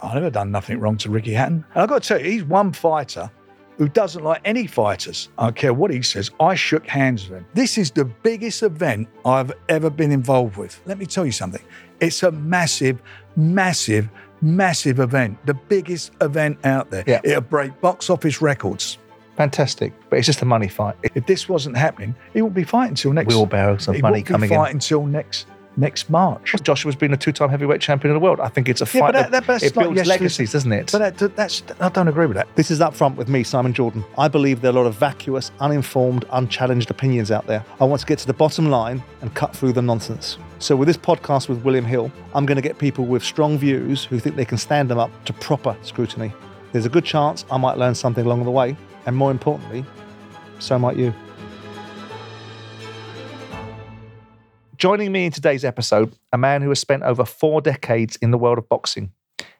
I never done nothing wrong to Ricky Hatton. And I've got to tell you, he's one fighter who doesn't like any fighters. I don't care what he says. I shook hands with him. This is the biggest event I've ever been involved with. Let me tell you something. It's a massive, massive, massive event. The biggest event out there. Yeah. It'll break box office records. Fantastic. But it's just a money fight. If this wasn't happening, he won't be fighting until next. Wheelbarrows of he money won't be coming in. fighting until next next March. Joshua's been a two-time heavyweight champion of the world. I think it's a Yeah, fight but that- that, that- that's it like builds yesterday's- legacies, doesn't it? But that, that's I don't agree with that. This is Upfront with me, Simon Jordan. I believe there are a lot of vacuous, uninformed, unchallenged opinions out there. I want to get to the bottom line and cut through the nonsense. So, with this podcast with William Hill, I'm going to get people with strong views who think they can stand them up to proper scrutiny. There's a good chance I might learn something along the way, and more importantly, so might you. Joining me in today's episode, a man who has spent over four decades in the world of boxing.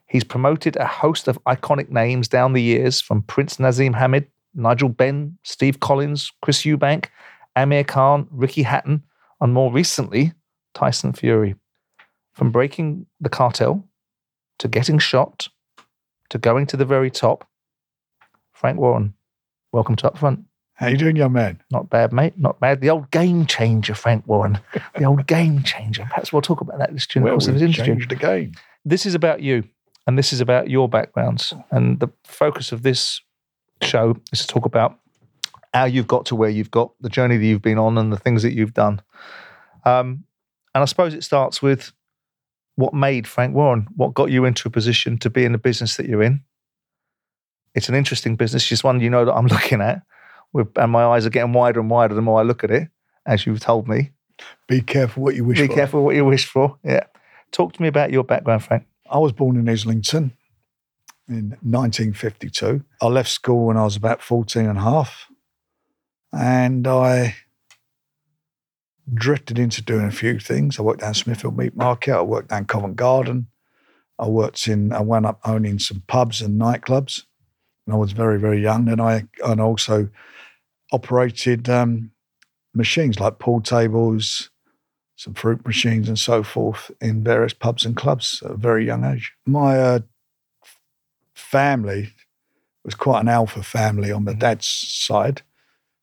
He's promoted a host of iconic names down the years from Prince Naseem Hamed, Nigel Benn, Steve Collins, Chris Eubank, Amir Khan, Ricky Hatton, and more recently, Tyson Fury. From breaking the cartel to getting shot to going to the very top, Frank Warren, welcome to Upfront. How you doing, young man? Not bad, mate. Not bad. The old game changer, Frank Warren. The old game changer. Perhaps we'll talk about that during the course of this interview. changed the game. This is about you, and this is about your backgrounds. And the focus of this show is to talk about how you've got to where you've got, the journey that you've been on, and the things that you've done. Um, and I suppose it starts with what made Frank Warren, what got you into a position to be in the business that you're in. It's an interesting business, just one you know that I'm looking at, and my eyes are getting wider and wider the more I look at it, as you've told me. Be careful what you wish Be for. careful what you wish for. Yeah. Talk to me about your background, Frank. I was born in Islington in 1952. I left school when I was about 14 and a half. And I drifted into doing a few things. I worked down Smithfield Meat Market. I worked down Covent Garden. I worked in, I wound up owning some pubs and nightclubs. And I was very, very young. And I and also operated um, machines like pool tables, some fruit machines and so forth in various pubs and clubs at a very young age. My uh, family was quite an alpha family on my Mhm. dad's side.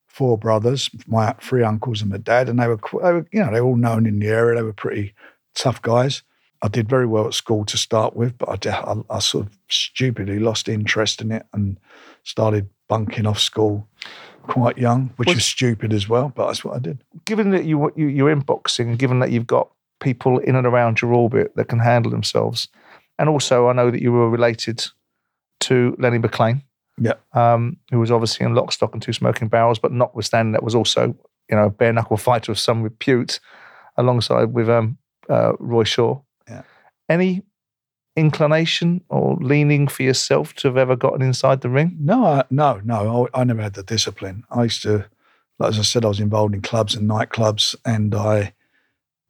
Four brothers, my three uncles and my dad, and they were, they were, you know, they were all known in the area. They were pretty tough guys. I did very well at school to start with, but I, did- I, I sort of stupidly lost interest in it and started bunking off school quite young, which Was- was stupid as well. But that's what I did. given that you, you you're in boxing, given that you've got people in and around your orbit that can handle themselves, and also I know that you were related to Lenny McLean, Yeah. um, who was obviously in Lock, Stock, and Two Smoking Barrels, but notwithstanding that was also you know a bare knuckle fighter of some repute, alongside with um, uh, Roy Shaw. Yeah. Any inclination or leaning for yourself to have ever gotten inside the ring? No, I, no, no. I, I never had the discipline. I used to, like as I said, I was involved in clubs and nightclubs, and I,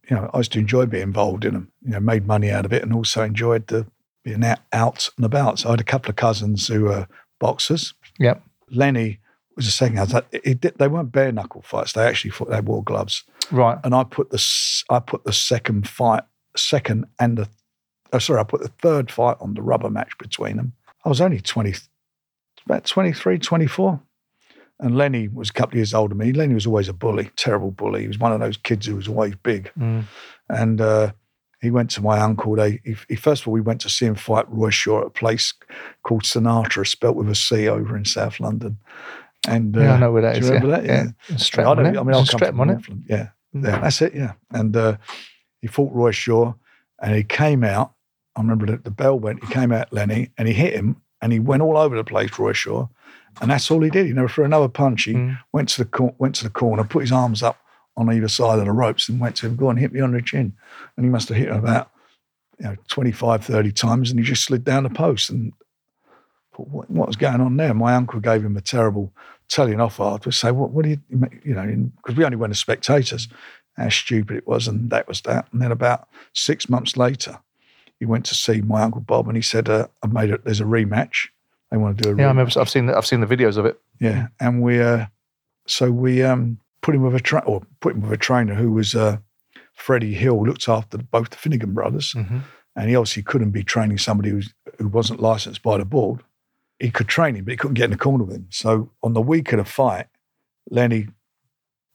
you know, I used to enjoy being involved in them. You know, made money out of it, and also enjoyed the being out, out and about. So I had a couple of cousins who were boxers. Yep. Lenny was the second. Like, they weren't bare knuckle fights. They actually fought, they wore gloves, Right. and I put the I put the second fight, second and the, oh sorry, I put the third fight on the rubber match between them. I was only 20, about 23, 24. And Lenny was a couple of years older than me. Lenny was always a bully, terrible bully. He was one of those kids who was always big. Mm. And uh, he went to my uncle. They, he, he- first of all, we went to see him fight Roy Shaw at a place called Cinatra, spelt with a C over in South London. And uh, yeah, I know where that is. remember yeah. that? Yeah. yeah. Streatham, I, don't, it? I mean, I'll come from? Northland. Yeah, yeah, that's it. Yeah, and uh, he fought Roy Shaw, and he came out. I remember that the bell went. He came out, Lenny, and he hit him, and he went all over the place, Roy Shaw, and that's all he did. He never threw another punch. He Mm. went to the cor- went to the corner, put his arms up on either side of the ropes, and went to him, "Go and hit me on the chin," and he must have hit him about you know 25, 30 times, and he just slid down the post and. What, what was going on there? My uncle gave him a terrible telling off afterwards. Say, what, what do you, you know, because we only went as spectators, how stupid it was, and that was that. And then about six months later, he went to see my uncle Bob, and he said, uh, "I've made it. There's a rematch. They want to do a Yeah, I rematch." remember. I've seen. the- I've seen the videos of it. Yeah, and we, uh, so we um, put him with a tra- or put him with a trainer who was uh, Freddie Hill, looked after both the Finnegan brothers, Mm-hmm. and he obviously couldn't be training somebody who's, who wasn't licensed by the board. He could train him, but he couldn't get in the corner with him. So on the week of the fight, Lenny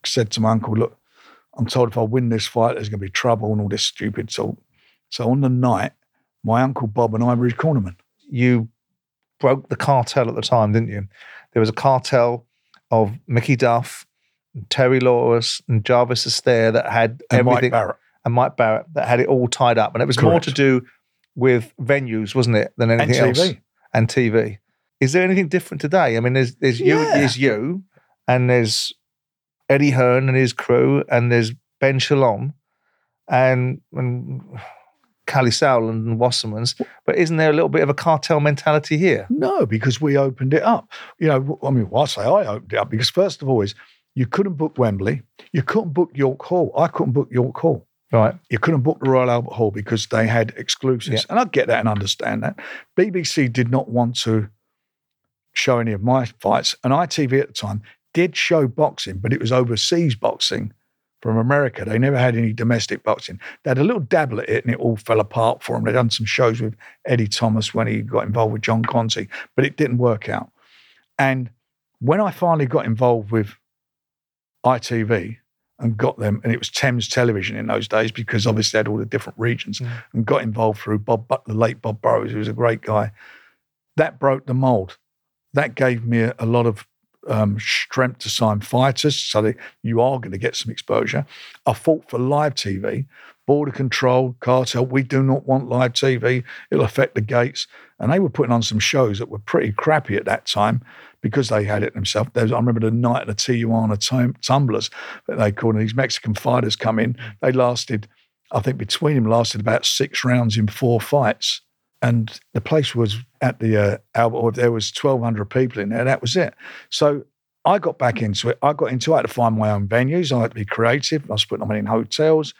said to my uncle, "Look, I'm told if I win this fight, there's going to be trouble and all this stupid talk." So on the night, my uncle Bob and I were his cornermen. You broke the cartel at the time, didn't you? There was a cartel of Mickey Duff, and Terry Lawless, and Jarvis Astaire that had And everything, Mike Barrett. and Mike Barrett that had it all tied up, and it was more to do with venues, wasn't it, than And anything else? TV. And TV. Is there anything different today? I mean, there's there's you, Yeah. there's you, and there's Eddie Hearn and his crew, and there's Ben Shalom, and and Kalle Sauerland and Wasserman's. But isn't there a little bit of a cartel mentality here? No, because we opened it up. You know, I mean, well, I say I opened it up because first of all, is you couldn't book Wembley, you couldn't book York Hall. I couldn't book York Hall. Right. You couldn't book the Royal Albert Hall because they had exclusives, and I get that and understand that. BBC did not want to show any of my fights, and ITV at the time did show boxing, but it was overseas boxing from America. They never had any domestic boxing. They had a little dabble at it, and it all fell apart for them. They'd done some shows with Eddie Thomas when he got involved with John Conti, but it didn't work out. And when I finally got involved with ITV and got them, and it was Thames Television in those days because obviously they had all the different regions, Mm. and got involved through Bob, But- the late Bob Burrows, who was a great guy. That broke the mold. That gave me a, a lot of um, strength to sign fighters, so you are going to get some exposure. I fought for live TV, border control, cartel. We do not want live TV. It'll affect the gates. And they were putting on some shows that were pretty crappy at that time because they had it themselves. Was, I remember the night of the Tijuana tum- Tumblers that they called them. These Mexican fighters come in. They lasted, I think between them lasted about six rounds in four fights. And the place was at the uh, Albert Hall. There was 1,200 people in there. That was it. So I got back into it. I got into it. I had to find my own venues. I had to be creative. I was putting them in hotels.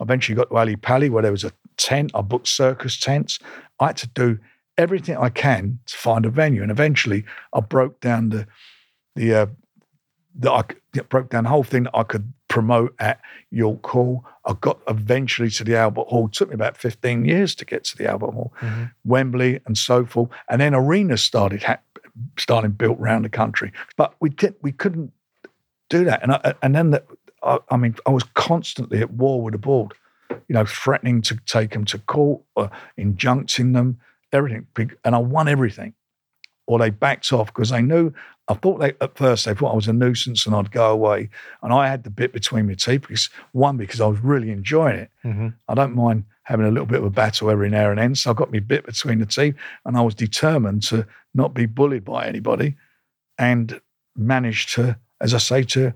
I eventually got to Ali Pali where there was a tent. I booked circus tents. I had to do everything I can to find a venue. And eventually I broke down the the uh, that I broke down the whole thing that I could promote at York Hall. I got eventually to the Albert Hall. It took me about 15 years to get to the Albert Hall, mm-hmm. Wembley and so forth. And then arenas started ha- starting built around the country. But we did we couldn't do that. And I, and then the, I, I mean I was constantly at war with the board, you know, threatening to take them to court, or injuncting them, everything. And I won everything. Or they backed off because they knew. I thought they at first they thought I was a nuisance and I'd go away. And I had the bit between my teeth because one because I was really enjoying it. Mm-hmm. I don't mind having a little bit of a battle every now and then. So I got my bit between the teeth, and I was determined to not be bullied by anybody, and managed to, as I say, to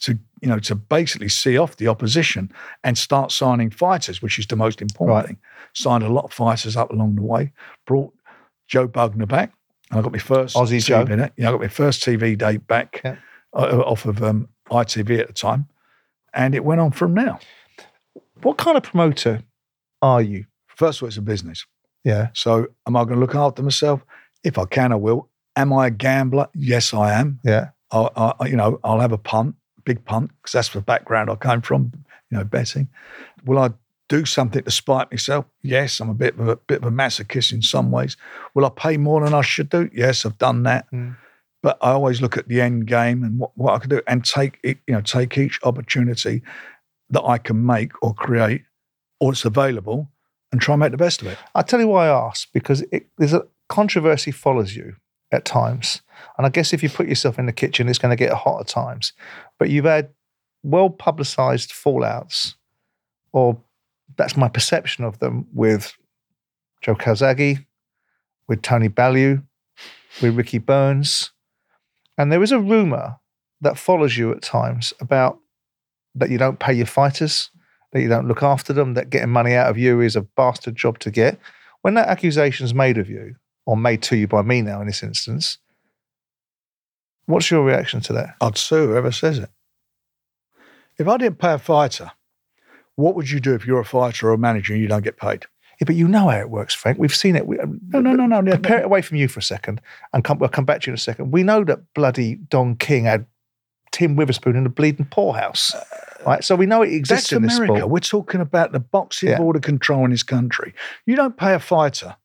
to you know to basically see off the opposition and start signing fighters, which is the most important Right. thing. Signed a lot of fighters up along the way. Brought Joe Bugner back. And I got my first Aussie TV Joe. date- Yeah, I got my first TV date back Yeah. uh, off of um, ITV at the time, and it went on from now. What kind of promoter are you? First of all, it's a business. Yeah. So am I going to look after myself? If I can, I will. Am I a gambler? Yes, I am. Yeah. I, I you know, I'll have a punt, big punt, because that's the background I came from. You know, betting. Will I do something to spite myself? Yes, I'm a bit of a bit of a masochist in some ways. Will I pay more than I should do? Yes, I've done that. Mm. But I always look at the end game and what, what I can do, and take you know, take each opportunity that I can make or create, or it's available, and try and make the best of it. I'll tell you why I ask because it, there's a controversy follows you at times. And I guess if you put yourself in the kitchen, it's going to get hot at times. But you've had well publicized fallouts, or that's my perception of them, with Joe Calzaghe, with Tony Bellew, with Ricky Burns. And there is a rumor that follows you at times about that you don't pay your fighters, that you don't look after them, that getting money out of you is a bastard job to get. When that accusation is made of you, or made to you by me now in this instance, what's your reaction to that? I'd sue whoever says it. If I didn't pay a fighter, what would you do if you're a fighter or a manager and you don't get paid? Yeah, but you know how it works, Frank. We've seen it. We, uh, No, no, no, no. no, Compare it away from you for a second, and come, we'll come back to you in a second. We know that bloody Don King had Tim Witherspoon in the bleeding poorhouse. Uh, right? So we know it exists in this America. sport. We're talking about the boxing Yeah. board of control in this country. You don't pay a fighter,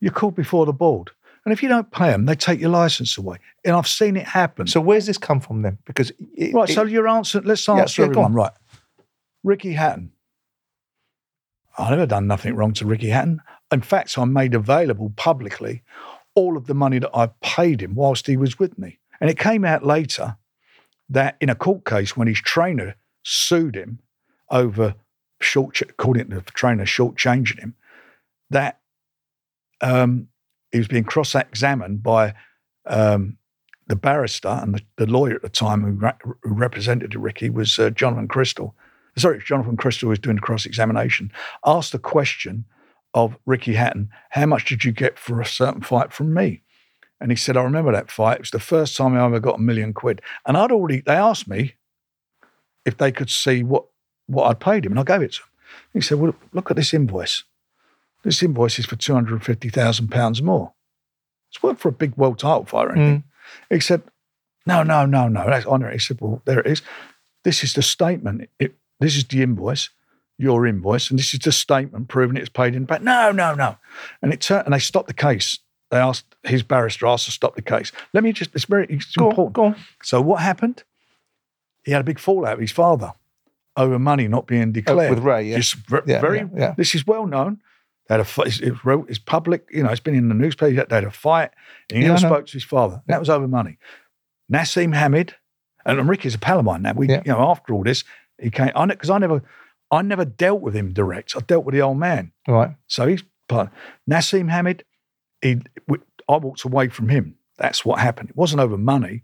you're called before the board. And if you don't pay them, they take your license away. And I've seen it happen. So where's this come from then? Because it, right, it- so your answer, let's answer yeah, everyone. Right. Ricky Hatton. I've never done nothing wrong to Ricky Hatton. In fact, I made available publicly all of the money that I paid him whilst he was with me. And it came out later that in a court case, when his trainer sued him over short, according to the trainer, shortchanging him, that um, he was being cross-examined by um, the barrister and the, the lawyer at the time who, re- who represented Ricky was uh, Jonathan Crystal. Sorry, Jonathan Crystal was doing the cross-examination. Asked a question of Ricky Hatton, "How much did you get for a certain fight from me?" And he said, "I remember that fight. It was the first time I ever got a million quid." And I'd already they asked me if they could see what what I'd paid him, and I gave it to him. He said, "Well, look at this invoice. This invoice is for two hundred fifty thousand pounds more. It's worth for a big world title fight or anything." Mm. He said, "No, no, no, no. That's on it." He said, "Well, there it is. This is the statement. It, this is the invoice, your invoice, and this is the statement proving it's paid in back." No, no, no. And it turned, and they stopped the case. They asked his barrister asked to stop the case. Let me just. It's very it's go on, important. go on. So what happened? He had a big fallout with his father over money not being Oh, declared. with Ray, yeah. Yeah, very. yeah, yeah. This is well known. They had a. fi- It's, it's, public. You know, it's been in the newspaper. They had a fight. And he Yeah, never spoke to his father. That was over money. Naseem Hamed, and Ricky's a pal of mine now. We, you know, after all this, he came. I know because I never, I never dealt with him direct. I dealt with the old man. Right. So he's part. Naseem Hamed, he, I walked away from him. That's what happened. It wasn't over money.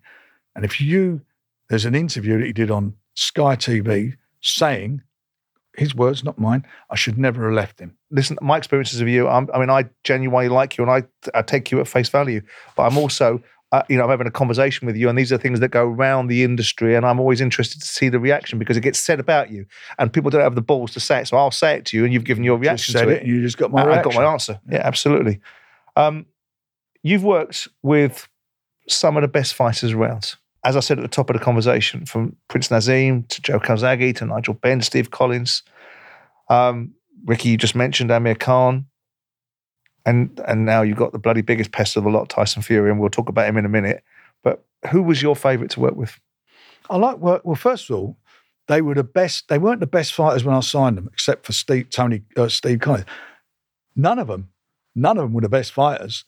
And if you, there's an interview that he did on Sky TV saying, his words, not mine, I should never have left him. listen, my experiences of you, I'm, I mean, I genuinely like you and I, I take you at face value, but I'm also, uh, you know, I'm having a conversation with you and these are things that go around the industry and I'm always interested to see the reaction because it gets said about you and people don't have the balls to say it. So I'll say it to you and you've given your reaction said to it, it. you just got my I- I got my answer. Yeah, absolutely. Um, you've worked with some of the best fighters around. As I said at the top of the conversation, from Prince Naseem to Joe Calzaghe to Nigel Benn, Steve Collins, um, Ricky, you just mentioned Amir Khan, and and now you've got the bloody biggest pest of the lot, Tyson Fury, and we'll talk about him in a minute. But who was your favourite to work with? I like work. Well, first of all, they were the best. They weren't the best fighters when I signed them, except for Steve, Tony, uh, Steve Collins. None of them, none of them were the best fighters.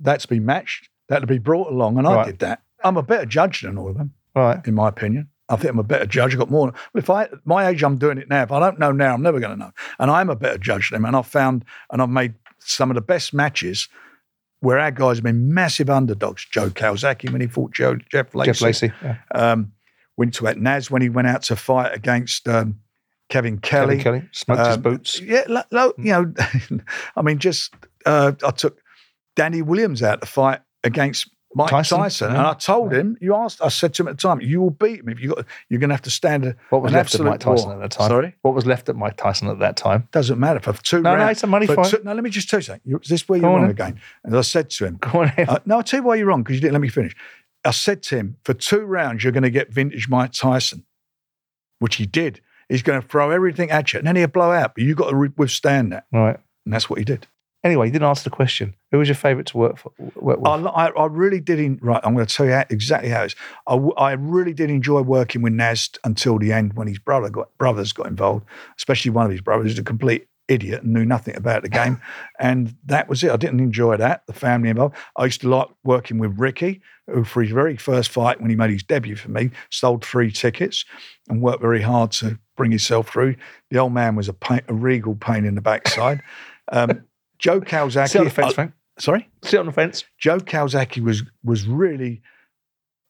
That's been matched. That to be brought along, and I Right. did that. I'm a better judge than all of them, right? in my opinion. I think I'm a better judge. I've got more. If I, at my age, I'm doing it now. If I don't know now, I'm never going to know. And I'm a better judge than them. And I've found, and I've made some of the best matches where our guys have been massive underdogs. Joe Calzaghe when he fought Joe Jeff Lacy. Jeff Lacy, yeah. Um, went to at Naz when he went out to fight against um, Kevin Kelly. Kevin Kelly smoked his Um, boots. Yeah, lo, lo- you know, I mean, just uh, I took Danny Williams out to fight against Mike Tyson, Tyson, yeah. and I told him, you asked, I said to him at the time, you will beat him if you got, you're going to have to stand. What was an left of Mike Tyson war. at that time? Sorry, What was left at Mike Tyson at that time? doesn't matter for two No, no, it's a money fight. two- no, let me just tell you something. Is this where Go you're wrong then. again? And I said to him, Go on ahead. uh, no, I'll tell you why you're wrong because you didn't let me finish. I said to him, for two rounds, you're going to get vintage Mike Tyson, which he did. He's going to throw everything at you, and then he'll blow out, but you've got to re- withstand that. Right. And that's what he did. Anyway, you didn't answer the question. Who was your favourite to work for? Work with? I, I, I really did. En- right, I'm going to tell you how, exactly how it is. I really did enjoy working with Naz until the end when his brother got brothers got involved, especially one of his brothers who's a complete idiot and knew nothing about the game. and that was it. I didn't enjoy that, the family involved. I used to like working with Ricky, who for his very first fight when he made his debut for me, sold three tickets and worked very hard to bring himself through. The old man was a, pain, a regal pain in the backside. Um, Joe Calzaghe. Sit on the fence, Frank. sorry? Sit on the fence. Joe Calzaghe was was really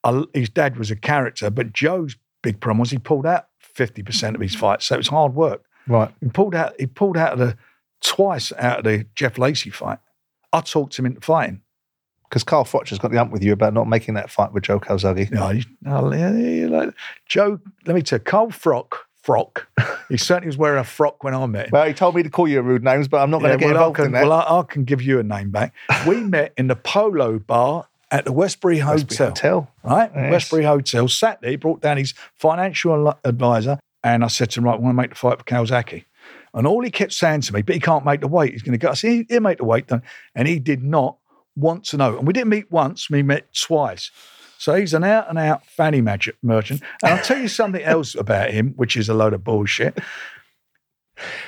a, his dad was a character, but Joe's big problem was he pulled out fifty percent of his fights, so it was hard work. Right. He pulled out he pulled out of the twice out of the Jeff Lacy fight. I talked him into fighting. Because Carl Froch's got the ump with you about not making that fight with Joe Calzaghe. He- oh, yeah, yeah, like- Joe, let me tell you, Carl Froch, Frock, he certainly was wearing a frock when I met him. Well, he told me to call you rude names, but I'm not going to Yeah, get well, involved can, in that. well, I, I can give you a name back. We met in the Polo Bar at the Westbury Westbury Hotel, Hotel. right? Yes. Westbury Hotel. Sat there, he brought down his financial advisor, and I said to him, right, I want to make the fight for Calzaghe. And all he kept saying to me, but he can't make the weight. He's going to go. I said, "He- he'll make the weight. Then. And he did not want to know. And we didn't meet once, we met twice. So he's an out and out fanny magic merchant. And I'll tell you something else about him, which is a load of bullshit.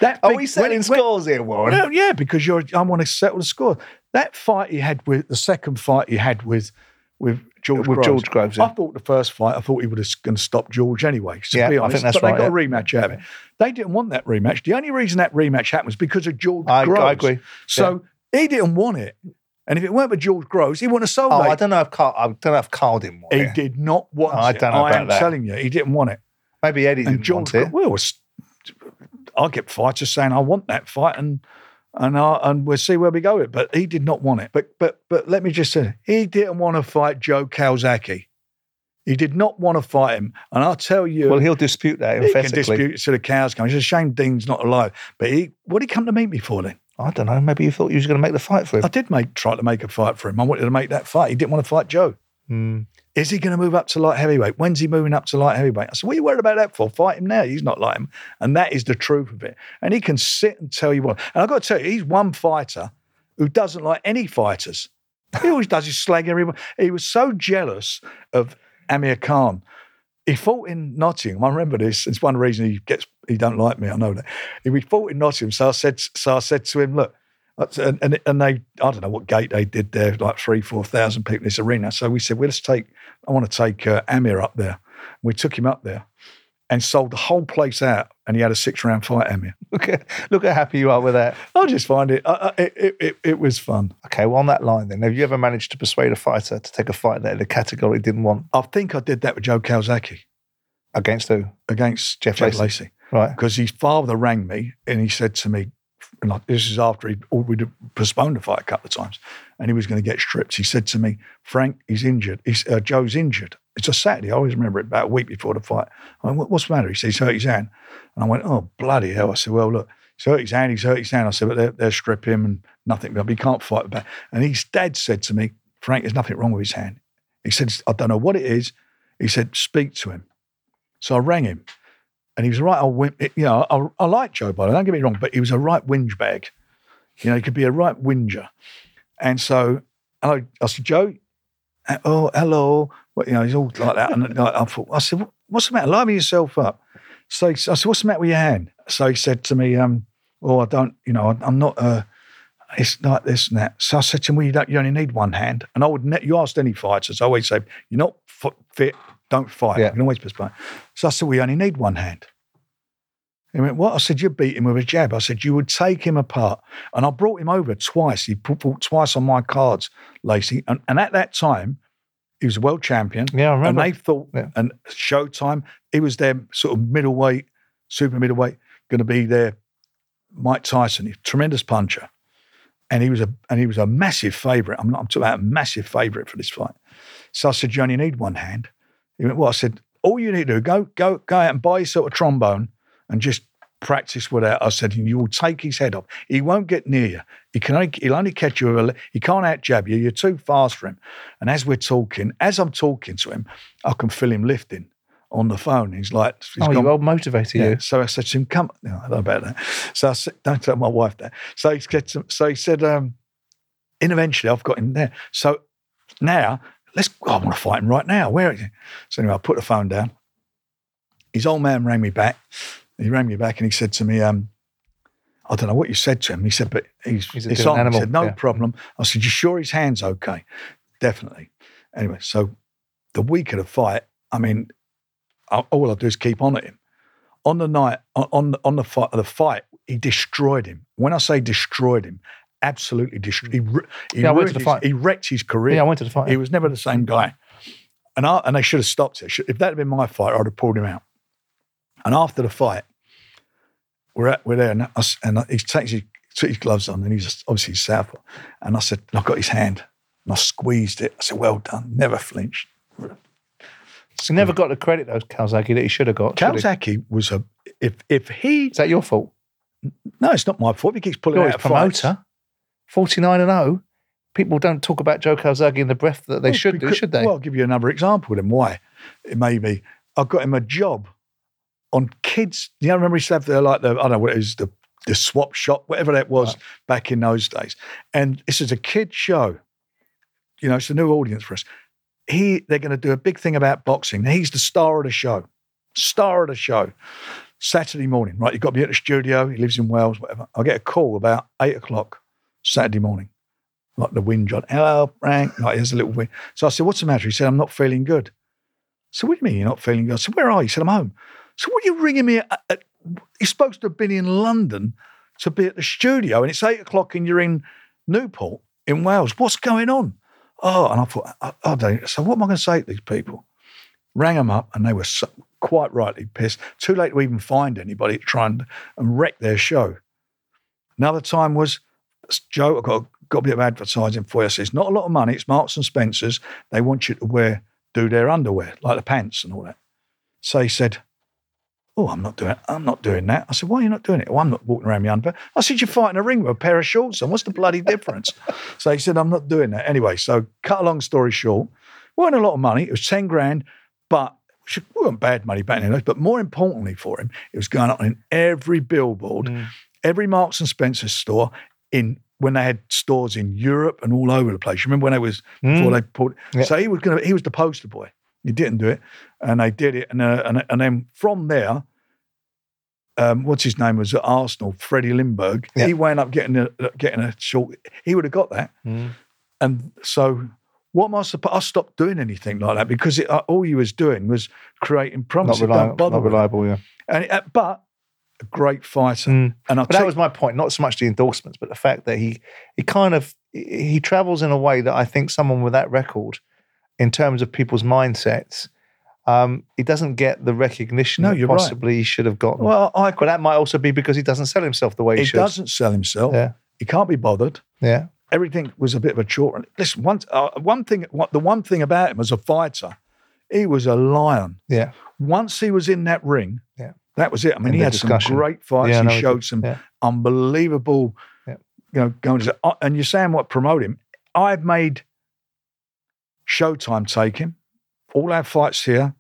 That Are big- we selling when- when- scores here, Warren? well, yeah, because you're. I want to settle the score. That fight he had with the second fight he had with with George With Groves. George Groves, yeah. I thought the first fight, I thought he would have going to stop George anyway. To Yeah, be I honest, think that's but right, they got yeah. a rematch out of it. They didn't want that rematch. The only reason that rematch happened was because of George I, Groves. I agree. So he didn't want it, and if it weren't for George Groves, he wouldn't have sold Oh, it. I don't know if Carl, I don't know if Carl didn't want He it. did not want Oh, I don't know I about am that. telling you, he didn't want it. Maybe Eddie And didn't George, want it. well, was, I get fighters saying I want that fight, and and I, and we'll see where we go with it. But he did not want it. But but but let me just say, he didn't want to fight Joe Calzaghe. He did not want to fight him, and I'll tell you, Well, he'll dispute that he can dispute it to the cows come. It's a shame Dean's not alive. But he, what did he come to meet me for then? I don't know. Maybe you thought you was going to make the fight for him. I did make try to make a fight for him. I wanted to make that fight. He didn't want to fight Joe. Hmm. Is he going to move up to light heavyweight? When's he moving up to light heavyweight? I said, what are you worried about that for? Fight him now. He's not like him. And that is the truth of it. And he can sit and tell you what. And I've got to tell you, he's one fighter who doesn't like any fighters. He always does his slag everyone. He was so jealous of Amir Khan. He fought in Nottingham. I remember this. It's one reason he gets he don't like me. I know that. He fought in Nottingham. So I said, so I said to him, look, and, and, and they, I don't know what gate they did there, like three, 4,000 people in this arena. So we said, well, let's take, I want to take uh, Amir up there. We took him up there and sold the whole place out. And he had a six round fight, Amir. Look at look how happy you are with that. I just find it, uh, it, it, it, was fun. Okay, well on that line then, have you ever managed to persuade a fighter to take a fight that the category didn't want I think I did that with Joe Calzaghe against who? against Jeff Jeff Lacy. Lacy. Right. because his father rang me and he said to me, and this is after he'd already postponed the fight a couple of times, and he was going to get stripped. He said to me, Frank, he's injured. He's, uh, Joe's injured. It's a Saturday. I always remember it about a week before the fight. I went, what's the matter? He said, he's hurt his hand. And I went, oh, bloody hell. I said, well, look, he's hurt his hand, he's hurt his hand. I said, but they'll, they'll strip him and nothing, he can't fight back. And his dad said to me, Frank, there's nothing wrong with his hand. He said, I don't know what it is. He said, speak to him. So I rang him and he was right old, whin- you know, I, I like Joe Biden, don't get me wrong, but he was a right whinge bag. You know, he could be a right whinger. And so I, I said, Joe, oh, hello. Well, you know, he's all like that. And I, I thought, I said, what's the matter? Liven yourself up. So I said, what's the matter with your hand? So he said to me, um, oh, I don't, you know, I'm not, uh, it's like this and that. So I said to him, well, you, don't, you only need one hand. And I would, ne- you asked any fighters, I always say, you're not fit, don't fight. Yeah. You can always postpone. So I said, we only need one hand. He went, what? I said, You'd beat him with a jab. I said, you would take him apart. And I brought him over twice. He put, fought twice on my cards, Lacy. And, and at that time, he was a world champion. Yeah, I remember. And they thought, Yeah. and Showtime, he was their sort of middleweight, super middleweight, going to be their Mike Tyson, a tremendous puncher. And he was a and he was a massive favourite. I'm not I'm talking about a massive favourite for this fight. So I said, You only need one hand. He went, Well, I said, all you need to do, go, go, go out and buy yourself a trombone and just practice with that. I said, you will take his head off. He won't get near you. He can only, he'll only catch you. He can't out jab you. You're too fast for him. And as we're talking, as I'm talking to him, I can feel him lifting on the phone. He's like, he's oh, you gone- well motivated yeah. you. So I said to him, "Come." No, I don't know about that. So I said, "Don't tell my wife that." So he said, "So he said, um, and eventually I've got him there. So now let's. I want to fight him right now. Where is he?" So anyway, I put the phone down. His old man rang me back. He rang me back and he said to me, um, "I don't know what you said to him." He said, "But he's, He's a it's on." animal, He said, "No yeah. problem." I said, "You sure his hand's okay?" Definitely. Anyway, so the week of the fight, I mean, I- all I do is keep on at him. On the night, on on, on the fight, the fight, he destroyed him. When I say destroyed him, absolutely destroyed. He, he, Yeah, I went to the his- fight. he wrecked his career. Yeah, I went to the fight. He was never the same guy. And I, and they should have stopped it. If that had been my fight, I'd have pulled him out. And after the fight, we're at, we're there, and, I and he takes his, took his gloves on, and he's obviously he's southpaw. And I said, and I got his hand, and I squeezed it. I said, "Well done, never flinched." He never got the credit, though, Calzaghe, that he should have got. Calzaghe was a if if he Is that your fault? no, it's not my fault. He keeps pulling You're out his promoter. 49 and 0. people don't talk about Joe Calzaghe in the breath that they Well, should do, should they? Well, I'll give you another example then why. It may be. I got him a job on kids. You know, I remember he used to have the, like the, I don't know what it is, the, the swap shop, whatever that was back in those days. And this is a kid show. You know, it's a new audience for us. He, they're going to do a big thing about boxing. He's the star of the show. Star of the show. Saturday morning, right? You've got to be at the studio. He lives in Wales, whatever. I get a call about eight o'clock Saturday morning like the wind John. Hello, Frank. Like there's a little wind. So I said, What's the matter? He said, I'm not feeling good. So what do you mean you're not feeling good? I said, Where are you? He said, I'm home. So what are you ringing me at? at you're supposed to have been in London to be at the studio and it's eight o'clock and you're in Newport in Wales. What's going on? Oh, and I thought, I, I don't. So what am I going to say to these people? Rang them up and they were so, quite rightly pissed. Too late to even find anybody to and, wreck their show. Another time was Joe, I've got, got a bit of advertising for you. Said, it's not a lot of money. It's Marks and Spencer's. They want you to wear, do their underwear, like the pants and all that. So he said, Oh, I'm not doing I'm not doing that. I said, Why are you not doing it? Well, I'm not walking around my underwear. I said, You're fighting a ring with a pair of shorts on. What's the bloody difference? so he said, I'm not doing that. Anyway, so cut a long story short, weren't a lot of money. It was 10 grand, but which wasn't bad money back those. But more importantly for him, it was going on in every billboard Mm. every Marks and Spencer store in when they had stores in Europe and all over the place. You remember when they was before Mm. they put Yeah. so he was gonna he was the poster boy. He didn't do it, and they did it, and uh, and and then from there, um, what's his name was at Arsenal, Freddie Ljungberg. Yeah. He wound up getting a getting a short. He would have got that, Mm. and so. What am I supposed? I stopped doing anything like that because it, uh, all he was doing was creating Not, reliable, Don't bother not reliable, yeah. And, uh, but a great fighter. Mm. And I that was my point. Not so much the endorsements, but the fact that he he kind of he travels in a way that I think someone with that record, in terms of people's mindsets, um, he doesn't get the recognition No, that you're right. possibly he should have gotten. well, I but that might also be because he doesn't sell himself the way he, he should. He doesn't sell himself. Yeah. He can't be bothered. Yeah. Everything was a bit of a chore. And Listen, one, uh, one thing, what, the one thing about him as a fighter, he was a lion. Yeah. Once he was in that ring, Yeah. that was it. I mean, End he had discussion. some great fights. Yeah, he he showed some Yeah. unbelievable, Yeah. you know, going to. uh, And you're saying what promote him? I've made Showtime take him. All our fights here,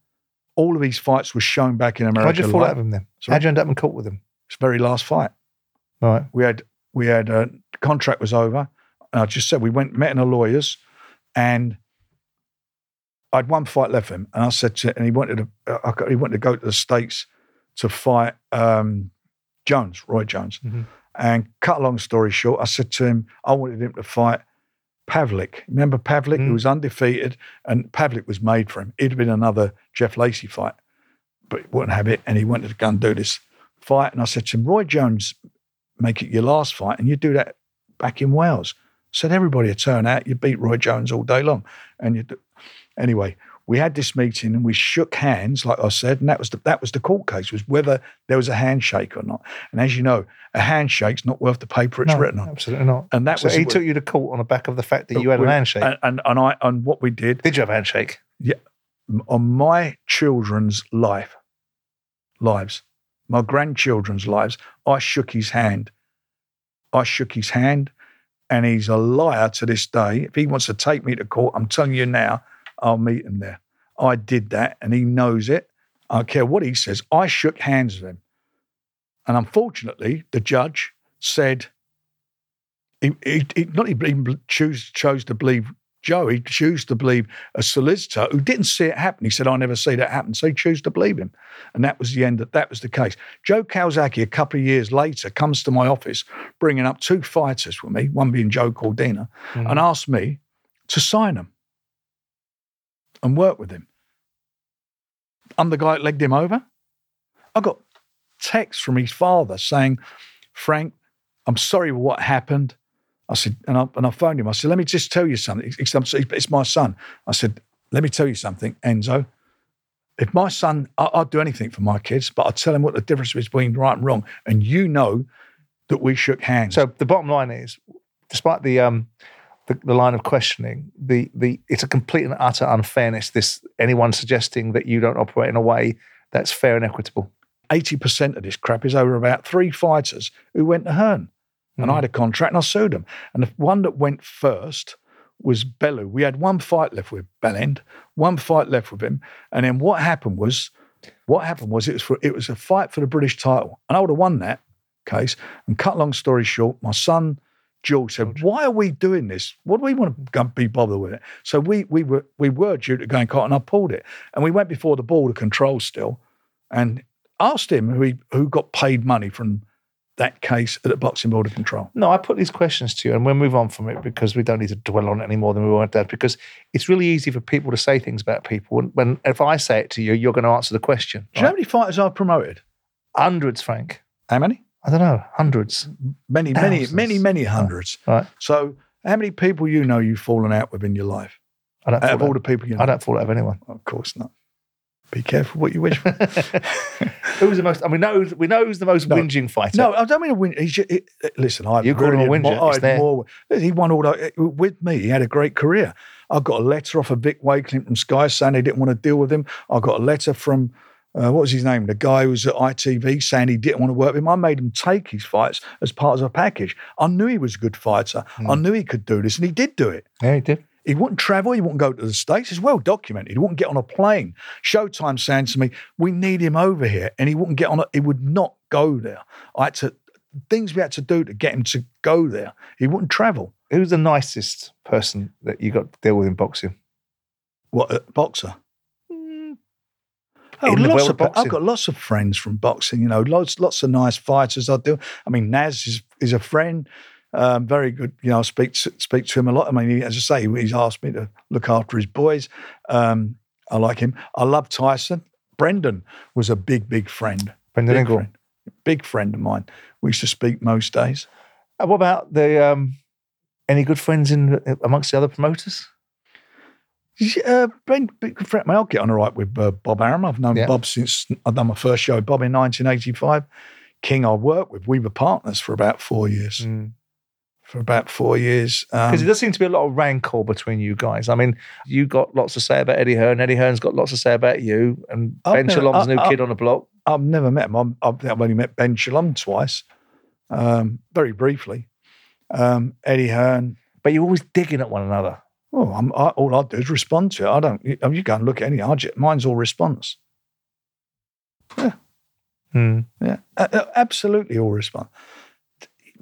all of these fights were shown back in America. How'd you fall live. out of him then? Sorry? How'd you end up in court with him? His very last fight. Right. we had we had a contract was over. And I just said we went met in a lawyers, and I had one fight left for him, and I said to him, and he wanted to uh, he wanted to go to the states to fight um, Jones, Roy Jones, Mhm. and cut a long story short, I said to him I wanted him to fight. Pavlik, remember Pavlik, Mm. who was undefeated, and Pavlik was made for him. It'd have been another Jeff Lacy fight, but he wouldn't have it, and he wanted to go and do this fight. And I said to him, Roy Jones, make it your last fight, and you do that back in Wales. Said everybody would turn out, you beat Roy Jones all day long. And you do. anyway, we had this meeting and we shook hands, like I said, and that was the that was the court case, was whether there was a handshake or not. And as you know, a handshake's not worth the paper it's No, written on. absolutely not. And that So was he took you to court on the back of the fact that you had a we- handshake. And, and and I and what we did Did you have a handshake? Yeah, on my children's life, lives, my grandchildren's lives, I shook his hand. I shook his hand, and he's a liar to this day. If he wants to take me to court, I'm telling you now, I'll meet him there. I did that, and he knows it. I don't care what he says. I shook hands with him. And unfortunately, the judge said, he, he, he not even choose, chose to believe Joe, he chose to believe a solicitor who didn't see it happen. He said, I never see that happen. So he chose to believe him. And that was the end, that, that was the case. Joe Calzaghe, a couple of years later, comes to my office bringing up two fighters with me, one being Joe Cordina, Mhm. and asked me to sign them and work with him. I'm the guy that legged him over. I got texts from his father saying, Frank, I'm sorry for what happened. I said, and I, and I phoned him. I said, let me just tell you something. It's, my son. I said, let me tell you something, Enzo. If my son, I, I'd do anything for my kids, but I'd tell him what the difference is between right and wrong. And you know that we shook hands. So the bottom line is, despite the um, the, the line of questioning, the the it's a complete and utter unfairness. This anyone suggesting that you don't operate in a way that's fair and equitable. 80% of this crap is over about three fighters who went to Hearn. And I had a hmm. contract and I sued them. And the one that went first, was Bellew. We had one fight left with Bellend, one fight left with him, and then what happened was, what happened was it was for it was a fight for the British title, and I would have won that case. And cut long story short, my son George said, "Why are we doing this? What do we want to mm. be bothered with it?" So we we were we were due to go and cut, and I pulled it, and we went before the board of control still, and asked him who he, who got paid money from that case at the boxing board of control. No, I put these questions to you, and we'll move on from it because we don't need to dwell on it any more than we want to. Because it's really easy for people to say things about people. When, when if I say it to you, you're going to answer the question. Do you know how many fighters I've promoted? Hundreds, Frank. How many? I don't know. Hundreds. Many, many, Thousands. many, many oh, hundreds. Right. So, how many people you know you've fallen out with in your life? I don't. Out Fall of all out, the people you know, I don't fall out of anyone. Of course not. Be careful what you wish for. Who's the most? I mean, we know we know who's the most No. whinging fighter. no, I don't mean to win. He's just, it, listen, I You call him a whinger, admire- it's I there. admire- He won all that with me. He had a great career. I got a letter off of Vic Wakeling from Sky saying they didn't want to deal with him. I got a letter from uh, what was his name? The guy who was at ITV saying he didn't want to work with him. I made him take his fights as part of a package. I knew he was a good fighter. Hmm. I knew he could do this, and he did do it. Yeah, he did. He wouldn't travel. He wouldn't go to the States. It's well documented. He wouldn't get on a plane. Showtime saying to me, we need him over here. And he wouldn't get on a, he would not go there. I had to, things we had to do to get him to go there. He wouldn't travel. Who's the nicest person that you got to deal with in boxing? What, a boxer? Oh, In the world of, boxing. I've got lots of friends from boxing, you know, lots, lots of nice fighters I do. I mean, Naz is, is a friend, um, very good. You know, I speak to, speak to him a lot. I mean, he, as I say, he's asked me to look after his boys. Um, I like him. I love Tyson. Brendan was a big, big friend. Brendan Big friend. Big friend of mine. We used to speak most days. What about the um, any good friends in amongst the other promoters? Uh, Brent, big good friend. I mean, I'll get on all right with uh, Bob Arum. I've known Yeah. Bob since I've done my first show with Bob in 1985. King, I worked with. We were partners for about four years. For about four years. Um, Because there does seem to be a lot of rancor between you guys. I mean, you got lots to say about Eddie Hearn. Eddie Hearn's got lots to say about you. And I've Ben never- Shalom's I- new I- kid on the block. I've never met him. I'm, I've, I've only met Ben Shalom twice, um, very briefly. Um, Eddie Hearn. But you're always digging at one another. Oh, I'm, I, all I do is respond to it. I don't. You, you go and look at any. I mine's all response. Hmm. Yeah, a- absolutely all response.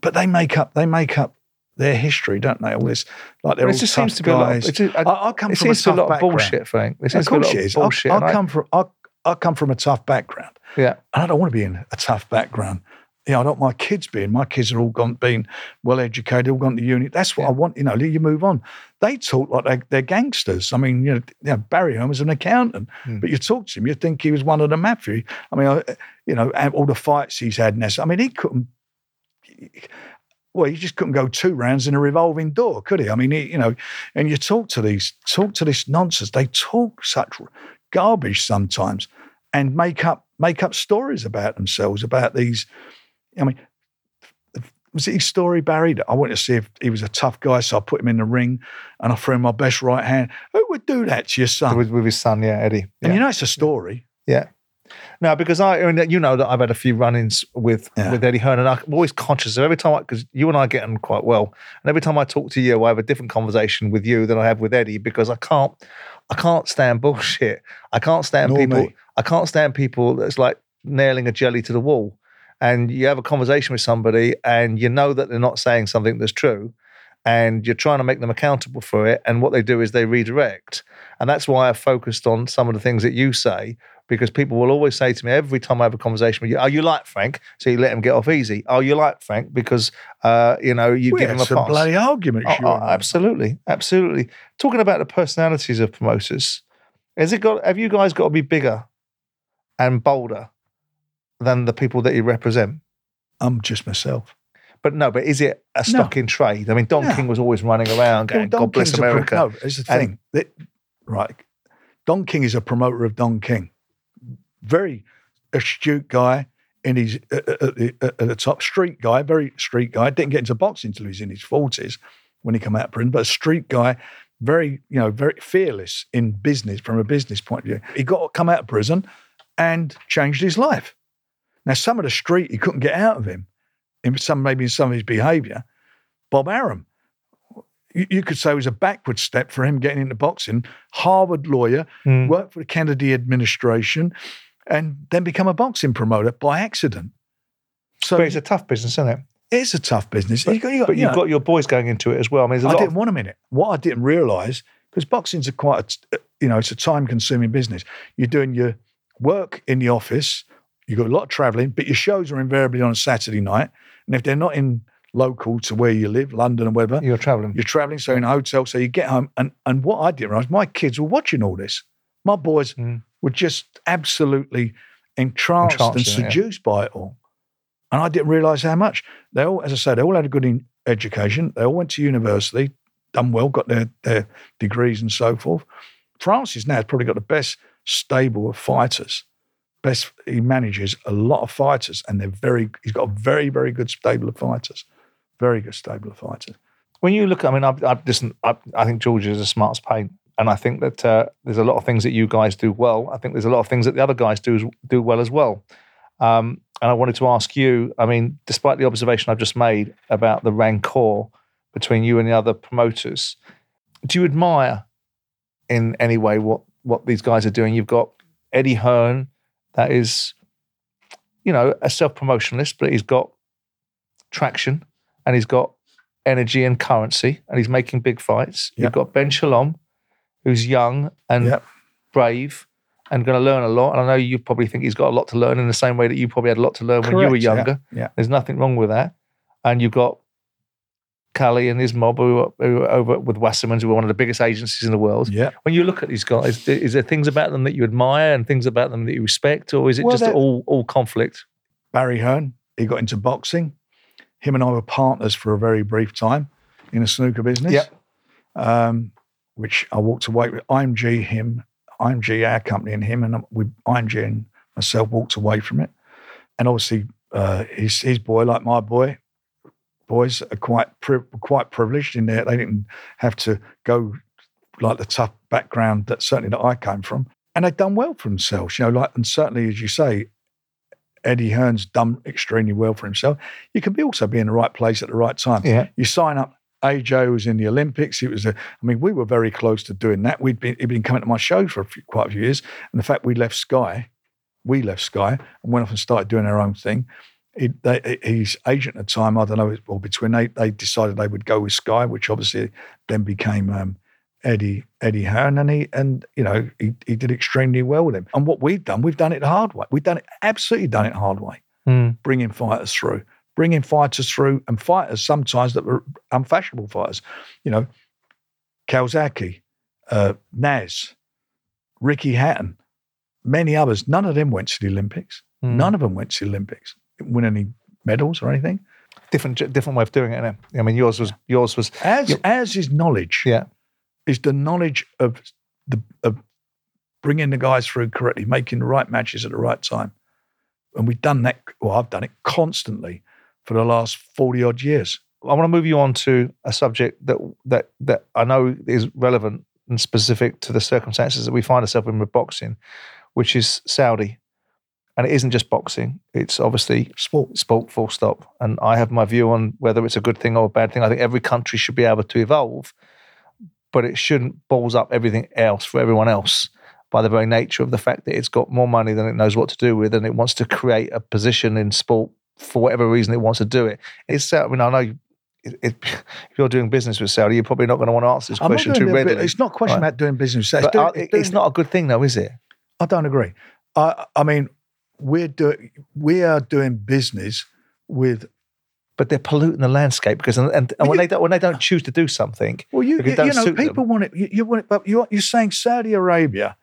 But they make up. They make up their history, don't they? All this, like they're Well, all it just tough seems to be a lot. guys. Of, I, come it from a seems to be tough a lot of background. bullshit, Frank. Of to be a lot of is. I, bullshit. I I- come from. I, I come from a tough background. yeah. And I don't want to be in a tough background. Know, I don't want my kids being. My kids are all gone, been well educated, all gone to uni. That's what Yeah. I want. You know, you move on. They talk like they, they're gangsters. I mean, you know, you know Barry Hearn's an accountant, Hmm. but you talk to him, you think he was one of the mafia. I mean, I, you know, all the fights he's had. And this, I mean, he couldn't. Well, he just couldn't go two rounds in a revolving door, could he? I mean, he, you know, and you talk to these, talk to this nonsense. They talk such garbage sometimes, and make up make up stories about themselves about these. I mean, was it his story, Barry? that I wanted to see if he was a tough guy, so I put him in the ring and I threw him my best right hand. Who would do that to your son? With, with his son, yeah, Eddie. And you know, it's a story. Yeah. No, because I, I mean, you know that I've had a few run-ins with Yeah. with Eddie Hearn, and I'm always conscious of every time because you and I get on quite well, and every time I talk to you, I have a different conversation with you than I have with Eddie because I can't, I can't stand bullshit. I can't stand Nor people. me. I can't stand people that's like nailing a jelly to the wall. And you have a conversation with somebody, and you know that they're not saying something that's true, and you're trying to make them accountable for it. And what they do is they redirect. And that's why I focused on some of the things that you say, because people will always say to me every time I have a conversation with you, "Are you like Frank?" So you let him get off easy. Are you like Frank? Because uh, you know you We give him a pass. bloody argument. Oh, oh, absolutely, absolutely. Talking about the personalities of promoters, has it got? Have you guys got to be bigger and bolder than the people that you represent? I'm just myself. But no, but is it a stock in trade? I mean, Don No. King was always running around going, Well, "God bless King's pro- America." no, it's the And- thing. Right. Don King is a promoter of Don King. Very astute guy in his at, at, the- uh, at the top street guy, very street guy. Didn't get into boxing until he was in his forties when he came out of prison, but a street guy, very you know very fearless in business from a business point of view. He got come out of prison and changed his life. Now some of the street he couldn't get out of him, in some maybe in some of his behaviour. Bob Arum, you, could say it was a backward step for him getting into boxing. Harvard lawyer, Mm. worked for the Kennedy administration, and then become a boxing promoter by accident. So But it's a tough business, isn't it? it's a tough business. you got, you got, But you you've know, got your boys going into it as well. I mean, there's a I lot. didn't Of, want them in it. What I didn't realise, because boxing's a quite, a, you know, it's a time-consuming business. You're doing your work in the office. You've got a lot of travelling, but your shows are invariably on a Saturday night. And if they're not in local to where you live, London or whatever, you're traveling. you're travelling, so in a hotel. So you get home, and and what I didn't realise, my kids were watching all this. My boys Mm. were just absolutely entranced, and Entranced in it, yeah. seduced by it all. And I didn't realise how much. They all, as I said, they all had a good in- education. They all went to university, done well, got their, their degrees and so forth. France is now has probably got the best stable of fighters. Best he manages a lot of fighters, and they're very. He's got a very, very good stable of fighters. Very good stable of fighters. when you look, I mean, I, I listen. I, I think Georgia is a smart as paint, and I think that uh, there's a lot of things that you guys do well. I think there's a lot of things that the other guys do do well as well. Um, and I wanted to ask you. I mean, despite the observation I've just made about the rancor between you and the other promoters, do you admire in any way what what these guys are doing? You've got Eddie Hearn, that is, you know, a self promotionalist, but he's got traction and he's got energy and currency, and he's making big fights. Yep. You've got Ben Shalom, who's young and Yep. brave and going to learn a lot. And I know you probably think he's got a lot to learn in the same way that you probably had a lot to learn when you were Correct, yeah, younger. yeah. There's nothing wrong with that. And you've got Kalle and his mob who are, who are over with Wasserman's, who are one of the biggest agencies in the world. Yeah. When you look at these guys, is there things about them that you admire and things about them that you respect, or is it Well, just all all conflict? Barry Hearn, he got into boxing. Him and I were partners for a very brief time in a snooker business. Yep. Um, which I walked away with. IMG, him, IMG, our company, and him, and we, IMG and myself walked away from it. And obviously, uh, his, his boy, like my boy, boys are quite pri- quite privileged in there. They didn't have to go like the tough background that certainly that I came from, and they've done well for themselves. You know, like and certainly as you say, Eddie Hearn's done extremely well for himself. You can be also be in the right place at the right time. Yeah. You sign up. AJ was in the Olympics. It was a, I mean, we were very close to doing that. We'd been, he'd been coming to my show for a few, quite a few years. And the fact we left Sky, we left Sky and went off and started doing our own thing. He, they, his agent at the time, I don't know, or between they, they decided they would go with Sky, which obviously then became um, Eddie Eddie Hearn, and he and you know he, he did extremely well with him. And what we've done, we've done it the hard way. We've done it absolutely done it hard way Mm. bringing fighters through, bringing fighters through, and fighters sometimes that were unfashionable fighters. You know, Calzaghe, uh, Naz, Ricky Hatton, many others. None of them went to the Olympics. Mm. None of them went to the Olympics. Win any medals or anything. different different way of doing it. Innit? I mean, yours was yours was As Yep. as is knowledge. yeah. is the knowledge of the of bringing the guys through correctly, making the right matches at the right time. And we've done that. Well, I've done it constantly for the last forty odd years. I want to move you on to a subject that that that I know is relevant and specific to the circumstances that we find ourselves in with boxing, which is Saudi. And it isn't just boxing; it's obviously Sport. sport, full stop. And I have my view on whether it's a good thing or a bad thing. I think every country should be able to evolve, but it shouldn't balls up everything else for everyone else by the very nature of the fact that it's got more money than it knows what to do with, and it wants to create a position in sport for whatever reason it wants to do it. It's I mean I know. It, it, if you're doing business with Saudi, you're probably not going to want to answer this I'm question too bit- readily. It's not a question Right. about doing business. It's, doing- uh, it's it's not a good thing, though, is it? I don't agree. I, I mean, we're doing we are doing business with. But they're polluting the landscape because, and, and, when you- they don't, when they don't choose to do something, Well, you you, you know suit them. people want it. You, you want it, but you're you're saying Saudi Arabia.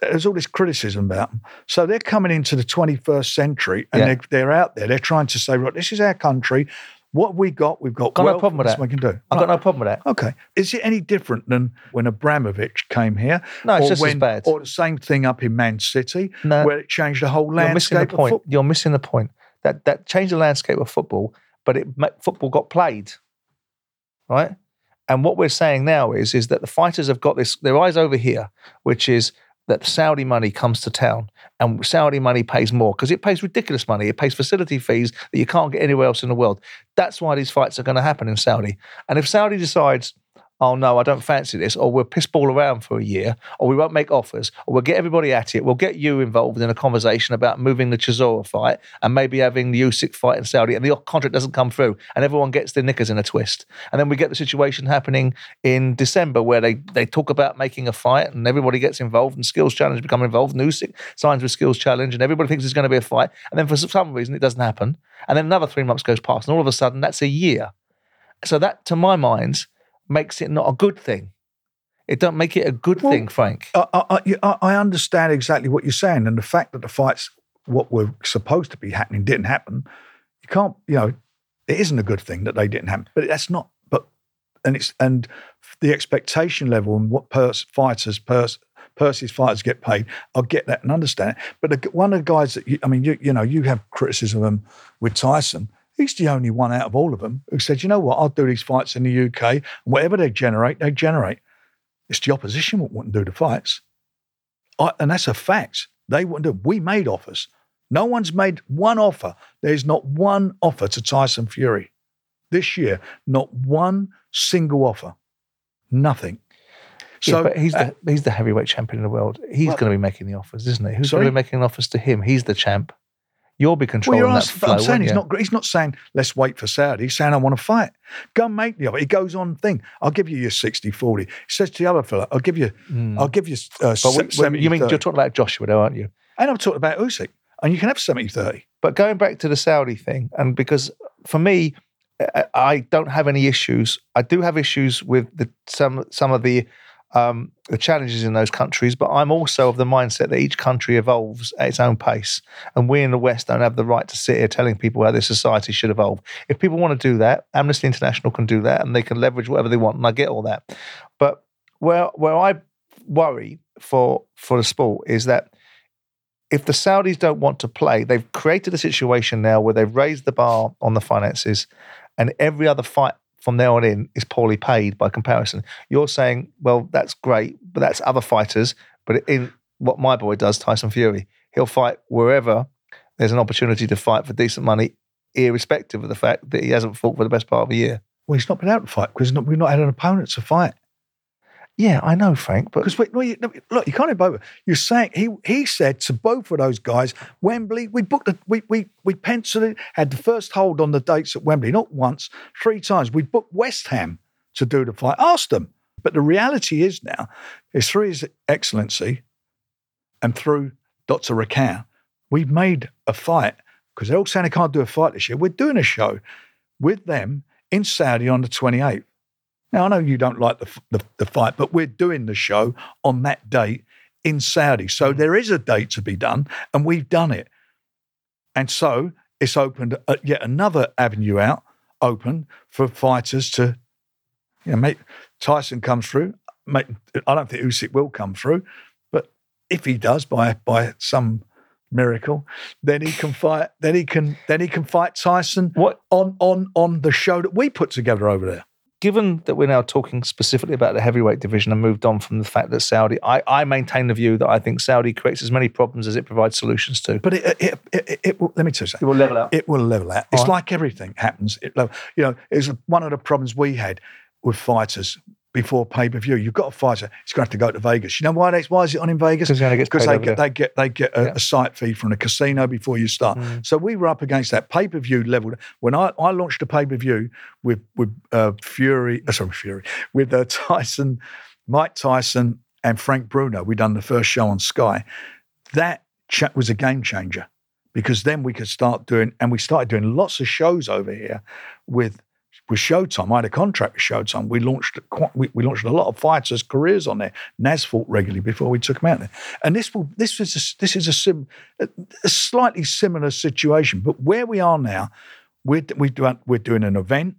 There's all this criticism about them. So they're coming into the 21st century and Yeah. they're, they're out there. They're trying to say, right, this is our country. What have we got? We've got, Got no problem with that. We can do. I've got no problem with that. Okay. Is it any different than when Abramovich came here? No, it's just as bad. Or the same thing up in Man City, No. where it changed the whole landscape. You're missing the point. You're missing the point. That that changed the landscape of football, but it football got played, right? And what we're saying now is is that the fighters have got this their eyes over here, which is that Saudi money comes to town and Saudi money pays more because it pays ridiculous money. It pays facility fees that you can't get anywhere else in the world. That's why these fights are going to happen in Saudi. And if Saudi decides, oh no, I don't fancy this, or we'll piss ball around for a year, or we won't make offers, or we'll get everybody at it. We'll get you involved in a conversation about moving the Chisora fight and maybe having the Usyk fight in Saudi, and the contract doesn't come through, and everyone gets their knickers in a twist. And then we get the situation happening in December where they, they talk about making a fight and everybody gets involved and Skills Challenge become involved, and Usyk signs with Skills Challenge, and everybody thinks there's going to be a fight. And then for some reason, it doesn't happen. And then another three months goes past, and all of a sudden, that's a year. So that, to my mind, makes it not a good thing. It don't make it a good Well, thing, Frank. I, I, I- I understand exactly what you're saying, and the fact that the fights, what were supposed to be happening, didn't happen. You can't, you know, it isn't a good thing that they didn't happen, but that's not. But and it's and the expectation level and what pers- fighters, pers- Percy's fighters get paid. I get that and understand it. But the, one of the guys that you, I mean, you, you know, you have criticism with Tyson. He's the only one out of all of them who said, you know what, I'll do these fights in the UK, and whatever they generate, they generate. It's the opposition that wouldn't do the fights. I, and that's a fact. They wouldn't do. We made offers. No one's made one offer. There's not one offer to Tyson Fury this year. Not one single offer. Nothing. yeah, but he's uh, the he's the heavyweight champion of the world. He's Well- going to be making the offers, isn't he? Who's Sorry? going to be making offers to him? He's the champ. You'll be well, controlling you're that asking, flow. I'm saying he's you? not. He's not saying let's wait for Saudi. He's saying I want to fight. Go and make the offer. He goes on thing. I'll give you your 60-40. He says to the other fella, I'll give you. Mm. I'll give you. Uh, But we- we- 70, you mean 30. you're talking about Joshua, though, aren't you? And I'm talking about Usyk. And you can have 70-30. But going back to the Saudi thing, and because for me, I- I don't have any issues. I do have issues with the, some some of the um, the challenges in those countries, but I'm also of the mindset that each country evolves at its own pace, and we in the West don't have the right to sit here telling people how their society should evolve. If people want to do that, Amnesty International can do that, and they can leverage whatever they want, and I get all that. But where where I worry for for the sport is that if the Saudis don't want to play, they've created a situation now where they've raised the bar on the finances, and every other fight from there on in is poorly paid by comparison. You're saying, well, that's great, but that's other fighters. But in what my boy does, Tyson Fury, he'll fight wherever there's an opportunity to fight for decent money, irrespective of the fact that he hasn't fought for the best part of a year. Well, he's not been able to fight because we've not had an opponent to fight. Yeah, I know, Frank, but Because you, look, you can't have both. You're saying he he said to both of those guys, Wembley. We booked the we we we penciled it. Had the first hold on the dates at Wembley, not once, three times. We booked West Ham to do the fight. Asked them, but the reality is now is through His Excellency and through Dr. Rakan, we've made a fight because they're all saying they can't do a fight this year. We're doing a show with them in Saudi on the 28th. Now, I know you don't like the, the, the fight, but we're doing the show on that date in Saudi. So there is a date to be done, and we've done it. And so it's opened uh, yet another avenue out, open for fighters to, you know, make Tyson comes through. Make, I don't think Usyk will come through, but if he does by by some miracle, then he can fight. Then he can then he can fight Tyson what on on on the show that we put together over there. Given that we're now talking specifically about the heavyweight division and moved on from the fact that Saudi, I, I maintain the view that I think Saudi creates as many problems as it provides solutions to. But it, it, it, it, it will, let me tell you something. It will level out. It will level out. It's All right. like everything happens. It, level- you know, it's one of the problems we had with fighters before pay per view. You've got a fighter; he's going to have to go to Vegas. You know why? That's why is it on in Vegas? Because he only gets Because paid they get they get they get a, Yeah. a site fee from the casino before you start. Mm. So we were up against that pay per view level. When I, I launched a pay per view with with uh, Fury, uh, sorry Fury, with uh, Tyson, Mike Tyson, and Frank Bruno. We done the first show on Sky. That cha- was a game changer because then we could start doing, and we started doing lots of shows over here with with Showtime. I had a contract with Showtime. We launched quite, we, we launched a lot of fighters' careers on there. Nas fought regularly before we took him out there. And this will this is a, this is a, sim, a, a slightly similar situation, but where we are now, we're we do, we're doing an event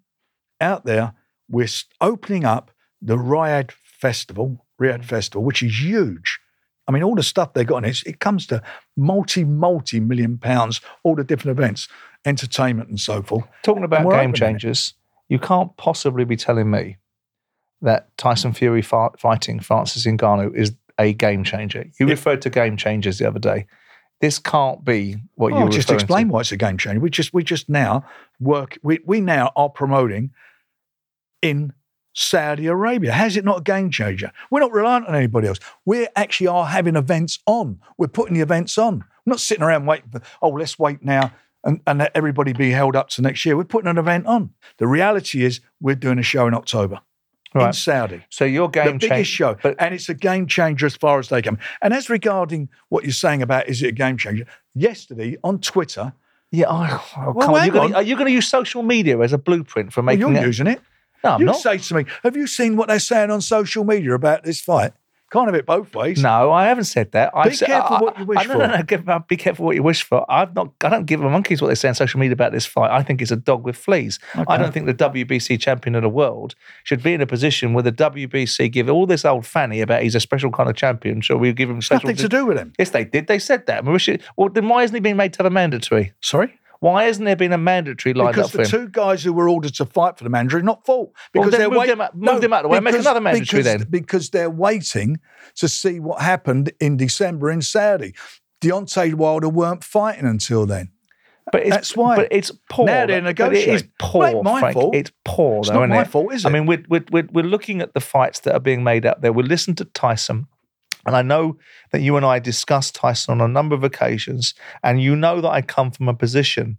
out there. We're opening up the Riyadh Festival, Riyadh Festival, which is huge. I mean, all the stuff they got in it, it comes to multi, multi million pounds, all the different events, entertainment and so forth. Talking about game changers, you can't possibly be telling me that Tyson Fury fa- fighting Francis Ngannou is a game changer. You Yeah. referred to game changers the other day. This can't be what you Oh, were just explain to. why it's a game changer. We just we just now work. We we now are promoting in Saudi Arabia. How's it not a game changer? We're not reliant on anybody else. We actually are having events on. We're putting the events on. We're not sitting around waiting for, oh, let's wait now and, and let everybody be held up to next year. We're putting an event on. The reality is we're doing a show in October in Saudi. So your The game biggest change, show. but and it's a game changer as far as they come. And as regarding what you're saying about is it a game changer? Yesterday on Twitter, yeah, oh, oh, Well, come on. Gonna, on. are you going to use social media as a blueprint for well, making you're it? using it. no, I'm you not. say to me, Have you seen what they're saying on social media about this fight? Can't have it both ways. No, I haven't said that. I've Be said, careful I- what you wish I, no, No, for. no, give, uh, be careful what you wish for. I've not. I don't give a monkeys what they say on social media about this fight. I think it's a dog with fleas. I don't think the WBC champion of the world should be in a position where the WBC give all this old fanny about he's a special kind of champion. Shall we give him special? Nothing to do with him. Yes, they did. They said that. Well, then why isn't he being made to have a mandatory? Sorry? Why hasn't there been a mandatory lined Because up for the two guys who were ordered to fight for the mandatory not fought Well, Because then they're move wait- them out- move them out of the way and make another mandatory because, then. Because they're waiting to see what happened in December in Saudi. Deontay Wilder weren't fighting until then. But it's, That's why. But it's poor. Now they're But It is poor, Well, my Frank. fault. It's poor, It's though, not isn't my it? fault, is it? I mean, we're, we're, we're, we're looking at the fights that are being made out there. We listen to Tyson, and I know that you and I discussed Tyson on a number of occasions, and you know that I come from a position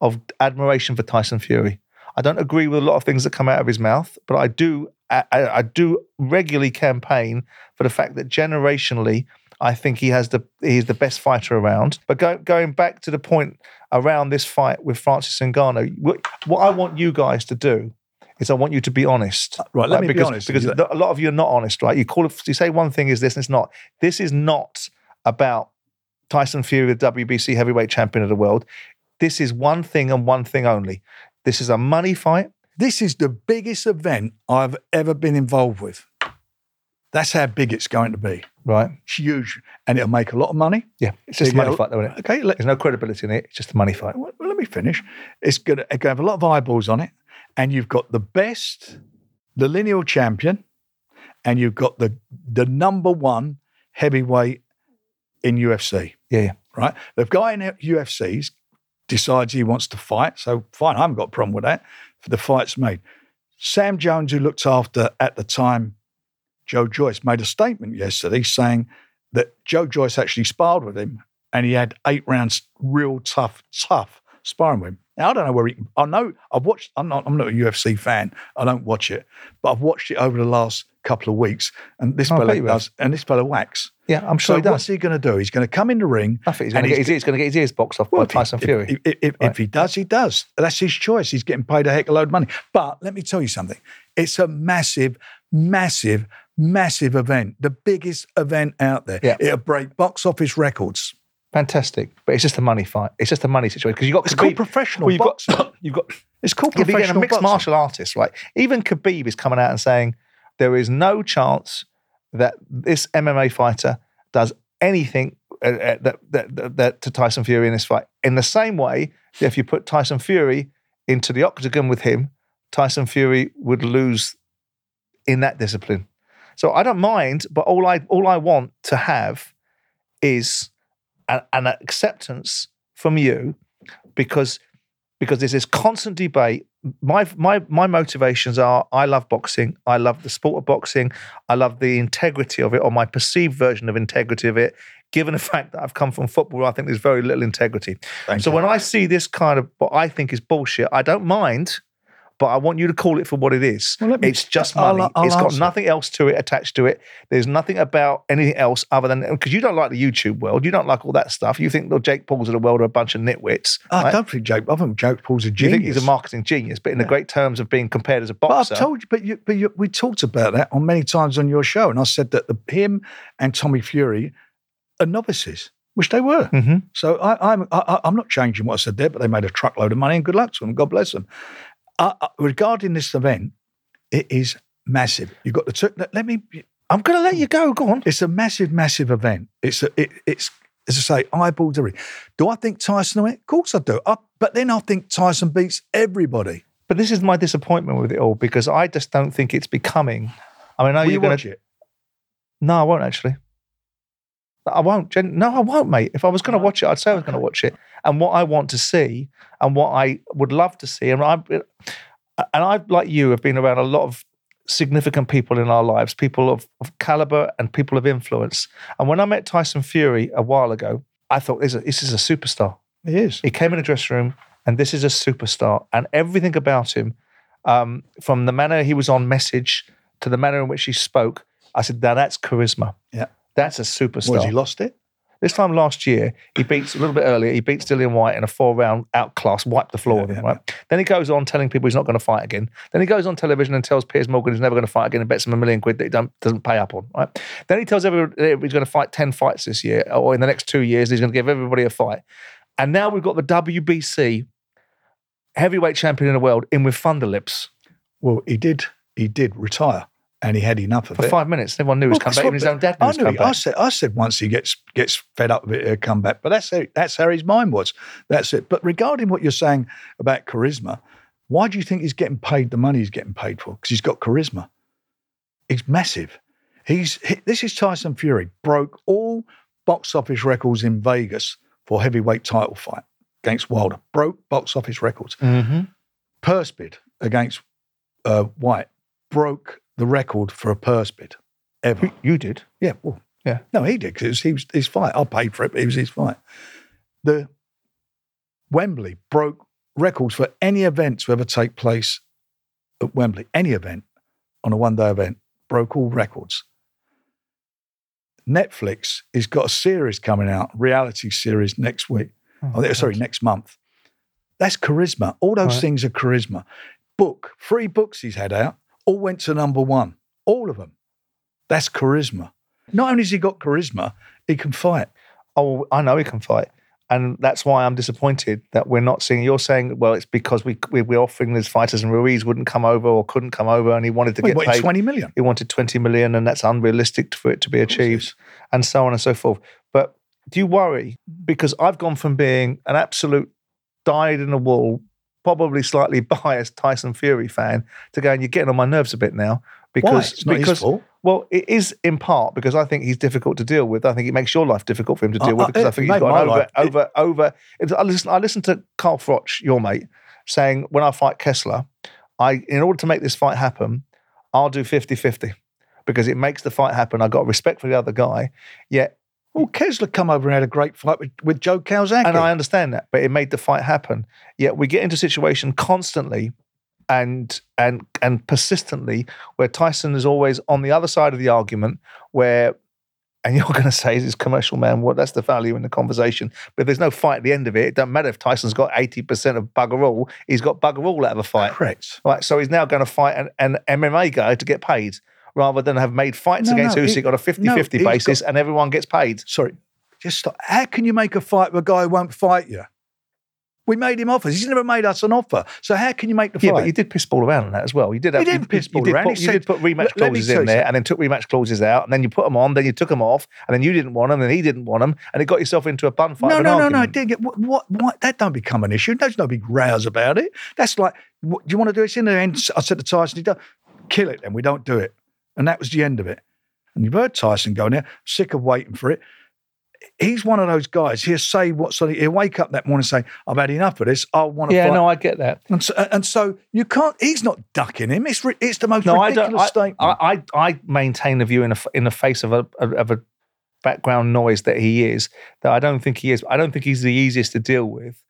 of admiration for Tyson Fury. I don't agree with a lot of things that come out of his mouth, but I do I, I do regularly campaign for the fact that generationally, I think he has the he's the best fighter around. But go, going back to the point around this fight with Francis Ngannou, what, what I want you guys to do is I want you to be honest. Uh, right, let me be because, honest. Because a lot of you are not honest, right? You call it, you say one thing is this and it's not. This is not about Tyson Fury, the WBC heavyweight champion of the world. This is one thing and one thing only. This is a money fight. This is the biggest event I've ever been involved with. That's how big it's going to be. Right. It's huge. And it'll make a lot of money. Yeah. It's just a money fight, though, isn't it? Okay, let, There's no credibility in it. It's just a money fight. well, let me finish. It's going to have a lot of eyeballs on it. And you've got the best, the lineal champion, and you've got the, the number one heavyweight in UFC. Yeah, right? The guy in UFC decides he wants to fight, so fine, I haven't got a problem with that. For the fight's made. Sam Jones, who looked after at the time Joe Joyce, made a statement yesterday saying that Joe Joyce actually sparred with him and he had eight rounds, real tough, tough sparring with him. Now I don't know where he. I know I've watched. I'm not. I'm not a UFC fan. I don't watch it, but I've watched it over the last couple of weeks, and this I fella bet does, and this fella whacks. Yeah, I'm So sure he what's he going to do? He's going to come in the ring. I think he's and going to get his, he's going to get his ears boxed off by if he- Tyson if- Fury. If, if, if, Right. if he does, he does. That's his choice. He's getting paid a heck of a load of money. But let me tell you something. It's a massive, massive, massive event. The biggest event out there. Yeah. It'll break box office records. Fantastic, but it's just a money fight. It's just a money situation because you've got It's Khabib- called professional well, you've boxing. got you've got it's called but you're a mixed boxing. martial artist, right? Even Khabib is coming out and saying there is no chance that this MMA fighter does anything uh, uh, that, that, that, that to Tyson Fury in this fight. In the same way if you put Tyson Fury into the octagon with him, Tyson Fury would lose in that discipline. So I don't mind, but all I all I want to have is an, an acceptance from you because because there's this constant debate. My my my motivations are I love boxing. I love the sport of boxing. I love the integrity of it, or my perceived version of integrity of it. Given the fact that I've come from football, I think there's very little integrity. Thank so you. when I see this kind of what I think is bullshit, I don't mind, but I want you to call it for what it is. Well, me- it's just I'll- money. I'll it's got answer. nothing else to it attached to it. There's nothing about anything else other than because you don't like the YouTube world. You don't like all that stuff. You think the Jake Pauls of the world are a bunch of nitwits. I right? don't think Jake. I think Jake Paul's a You genius. think he's a marketing genius, but in the great terms of being compared as a But boxer. I've told you, but you, but you, we talked about that on many times on your show, and I said that the, him and Tommy Fury are novices, which they were. Mhm. So I, I'm I, I'm not changing what I said there, but they made a truckload of money, and good luck to them. God bless them. Uh, uh, regarding this event, it is massive. You've got the two, let, me. I'm going to let you go. Go on. It's a massive, massive event. It's a, it, it's as I say, eyeballs every. Do I think Tyson will win? Of course I do. I, but then I think Tyson beats everybody. But this is my disappointment with it all because I just don't think it's becoming. I mean, Will you're you going to. it? No, I won't actually. I won't. Jen- No, I won't, mate. If I was going to watch it, I'd say I was going to watch it. And what I want to see, and what I would love to see, and I, and I, like you, have been around a lot of significant people in our lives, people of, of caliber and people of influence. And when I met Tyson Fury a while ago, I thought this is a, this is a superstar. He is. He came in the dressing room, and this is a superstar. And everything about him, um, from the manner he was on message to the manner in which he spoke, I said, now that's charisma. Yeah. That's a superstar. Was he lost it? This time last year, he beats a little bit earlier. He beats Dillian Whyte in a four-round outclass, wiped the floor Yeah, with him. yeah, Right. Then he goes on telling people he's not going to fight again. Then he goes on television and tells Piers Morgan he's never going to fight again and bets him a million quid that he don't, doesn't pay up on. Right. Then he tells everyone that he's going to fight ten fights this year or in the next two years. He's going to give everybody a fight. And now we've got the WBC heavyweight champion in the world in with thunder lips Well, he did. He did retire, and he had enough of for it. five minutes. Everyone knew he was Well, coming back. Even his own dad knew he I was knew. coming he- I said. I said once he gets gets fed up with it, he'll come back. But that's how, that's how his mind was. That's it. But regarding what you're saying about charisma, why do you think he's getting paid the money he's getting paid for? Because he's got charisma. He's massive. He's he, this is Tyson Fury broke all box office records in Vegas for heavyweight title fight against Wilder. Broke box office records. Mm-hmm. Purse bid against uh, Whyte broke the record for a purse bid ever. You did. Yeah, well, Yeah. No, he did because it was, he was his fight. I paid for it, but it was his fight. The Wembley broke records for any event to ever take place at Wembley. Any event on a one-day event broke all records. Netflix has got a series coming out, reality series next week. Oh, Mm-hmm. sorry, next month. That's charisma. All those Right. things are charisma. Book, three books he's had out, all went to number one. All of them. That's charisma. Not only has he got charisma, he can fight. oh, I know he can fight. And that's why I'm disappointed that we're not seeing. You're saying, well, it's because we, we we're offering these fighters, and Ruiz wouldn't come over or couldn't come over, and he wanted to Well, he get wanted paid. 20 million. He wanted 20 million, and that's unrealistic for it to be achieved, and so on and so forth. But do you worry? Because I've gone from being an absolute dyed in the wool, probably slightly biased Tyson Fury fan to go and you're getting on my nerves a bit now. Because, because well, it is in part because I think he's difficult to deal with. I think it makes your life difficult for him to deal with because I it think he's got over, it- over, over. it's- I listen, I listened to Carl Froch, your mate, saying when I fight Kessler, I in order to make this fight happen, I'll do 50-50 because it makes the fight happen. I got respect for the other guy, yet, Well, Kessler come over and had a great fight with, with Joe Calzaghe. and I understand that, but it made the fight happen. Yet we get into a situation constantly and and and persistently where Tyson is always on the other side of the argument where and you're going to say is commercial man what that's the value in the conversation but if there's no fight at the end of it it doesn't matter if Tyson's got 80% of bugger all he's got bugger all out of a fight Correct. right so he's now going to fight an, an MMA guy to get paid rather than have made fights No, against no, Usyk he- on a 50-50 no, he's basis and everyone gets paid Sorry, just stop. How can you make a fight with a guy who won't fight you? We made him offers. He's never made us an offer. So how can you make the Yeah, fight? but you did piss ball around on that as well. You did. Have, He didn't you, piss ball did around. Put, He you did put rematch clauses in there, and then took rematch clauses out, and then you put them on. Then you took them off, and then you didn't want them, and he didn't want them, and it got yourself into a bun fight. No, an no, no, no. Didn't get what, what, what. That don't become an issue. There's no big rows about it. That's like, what, do you want to do it in the end? I said to Tyson, he don't kill it, then we don't do it, and that was the end of it. And you've heard Tyson going there, sick of waiting for it. He's one of those guys. He'll say what's on. He'll wake up that morning and say, "I've had enough of this. I want to Yeah, fight." no, I get that. And so, and so you can't. He's not ducking him. It's ri- it's the most No, I ridiculous. I, statement. I, I, I maintain the view in a, in the face of a of a background noise that he is that I don't think he is. I don't think he's the easiest to deal with.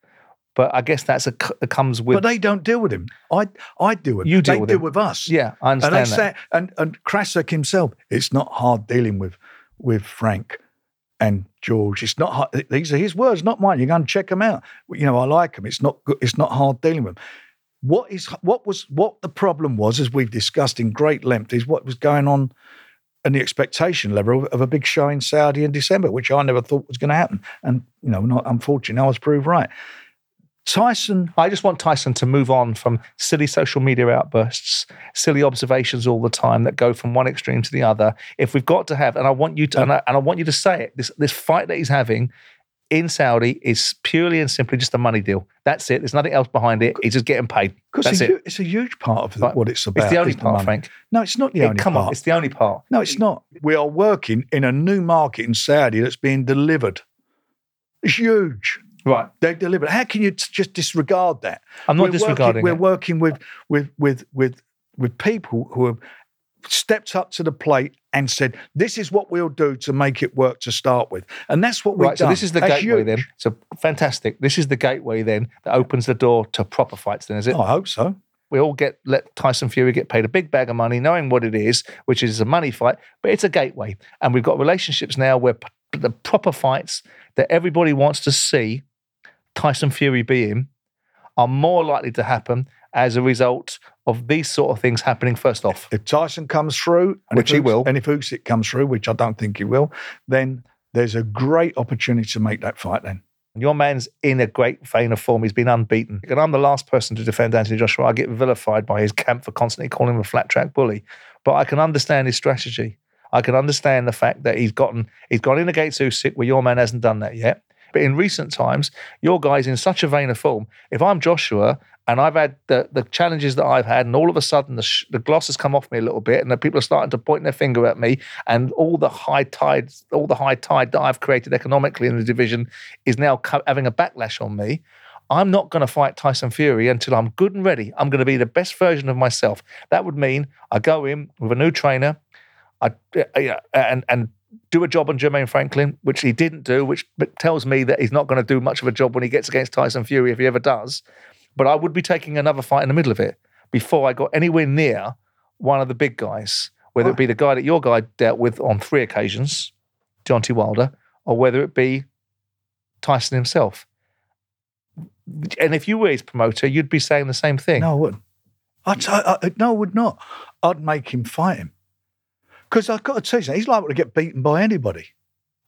But I guess that's a comes with. but they don't deal with him. I I deal with. You deal they with deal him. with us. yeah, I and they understand that. say, and and Krassyuk himself, it's not hard dealing with with Frank and George. It's not hard. These are his words, not mine. You go and check them out. You know, I like them. It's not good. It's not hard dealing with them. What is what was what the problem was, as we've discussed in great length, is what was going on and the expectation level of a big show in Saudi in December, which I never thought was going to happen. And you know, not unfortunately, I was proved right. Tyson I just want Tyson to move on from silly social media outbursts, silly observations all the time that go from one extreme to the other. If we've got to have, and I want you to, and I, and I want you to say it, this this fight that he's having in Saudi is purely and simply just a money deal. That's it. There's nothing else behind it. He's just getting paid. Because That's it's, a it. it's a huge part of the, what it's about. It's the only part, money. Frank. No, it's not the It- only come part. on, it's the only part. no, it's not. We are working in a new market in Saudi that's being delivered. It's huge. Right. They've delivered. How can you t- just disregard that? I'm not We're disregarding Working, we're working with with with with with people who have stepped up to the plate and said, "This is what we'll do to make it work to start with," and that's what we've Right, so this is the That's gateway huge. then. So fantastic. This is the gateway then that opens the door to proper fights. Then is it? I hope so. We all get let Tyson Fury get paid a big bag of money, knowing what it is, which is a money fight, but it's a gateway, and we've got relationships now where p- the proper fights that everybody wants to see Tyson Fury be in are more likely to happen as a result of these sort of things happening. First off, If Tyson comes through, and Which he will. and if Usyk comes through, which I don't think he will, then there's a great opportunity to make that fight. Then Your man's in a great vein of form. He's been unbeaten. And I'm the last person to defend Anthony Joshua. I get vilified by his camp for constantly calling him a flat track bully. But I can understand his strategy. I can understand the fact that he's gotten he's gone in against Usyk where your man hasn't done that yet. But in recent times, your guy's in such a vein of form. If I'm Joshua and I've had the, the challenges that I've had, and all of a sudden the, sh- the gloss has come off me a little bit, and the people are starting to point their finger at me, and all the high tides, all the high tide that I've created economically in the division is now co- having a backlash on me. I'm not going to fight Tyson Fury until I'm good and ready. I'm going to be the best version of myself. That would mean I go in with a new trainer, I uh, and and do a job on Jermaine Franklin, which he didn't do, which tells me that he's not going to do much of a job when he gets against Tyson Fury if he ever does. But I would be taking another fight in the middle of it before I got anywhere near one of the big guys, whether it be the guy that your guy dealt with on three occasions, Deontay Wilder, or whether it be Tyson himself. And if you were his promoter, you'd be saying the same thing. no, I wouldn't. I'd, I, I- no, I would not. I'd make him fight him because I've got to tell you, something, he's liable to get beaten by anybody.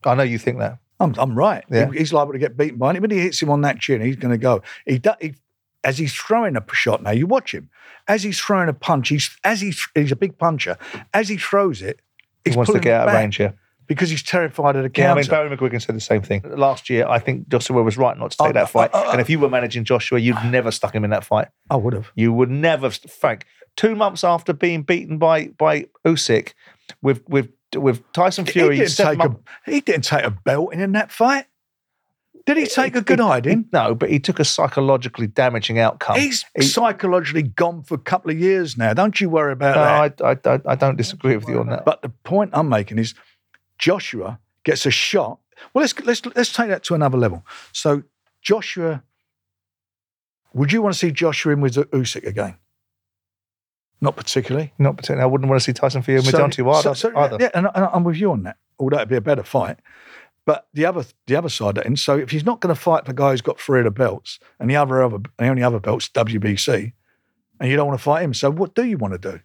I know you think that. I'm, I'm right. Yeah. He- he's liable to get beaten by anybody. He hits him on that chin, he's going to go. He, do, he as he's throwing a shot now. You watch him as he's throwing a punch. He's as he's he's a big puncher. As he throws it, He he's wants to get out of range, yeah. because he's terrified of the Yeah, I mean, Barry McGuigan said the same thing. Last year, I think Joshua was right not to take Oh, that fight. oh, oh, and if you were managing Joshua, you'd never stuck him in that fight. I would have. You would never, Frank. Two months after being beaten by by Usyk, with with with Tyson He Fury, didn't, take a, he didn't take a belting in that fight. Did he take a good he- hiding? he- no, but he took a psychologically damaging outcome. He's he- psychologically gone for a couple of years now. Don't you worry about no, that. I, I, I, I don't disagree with you on that. But the point I'm making is Joshua gets a shot. Well, let's let's let's take that to another level. So Joshua, would you want to see Joshua in with Usyk again? Not particularly. Not particularly. I wouldn't want to see Tyson Fury with So- Wilder so- so- either. Yeah, and, and I'm with you on that. Although it'd be a better fight. But the other the other side of it, and so if he's not going to fight the guy who's got three of the belts, and the other other the only other belt's WBC, and you don't want to fight him, so what do you want to do?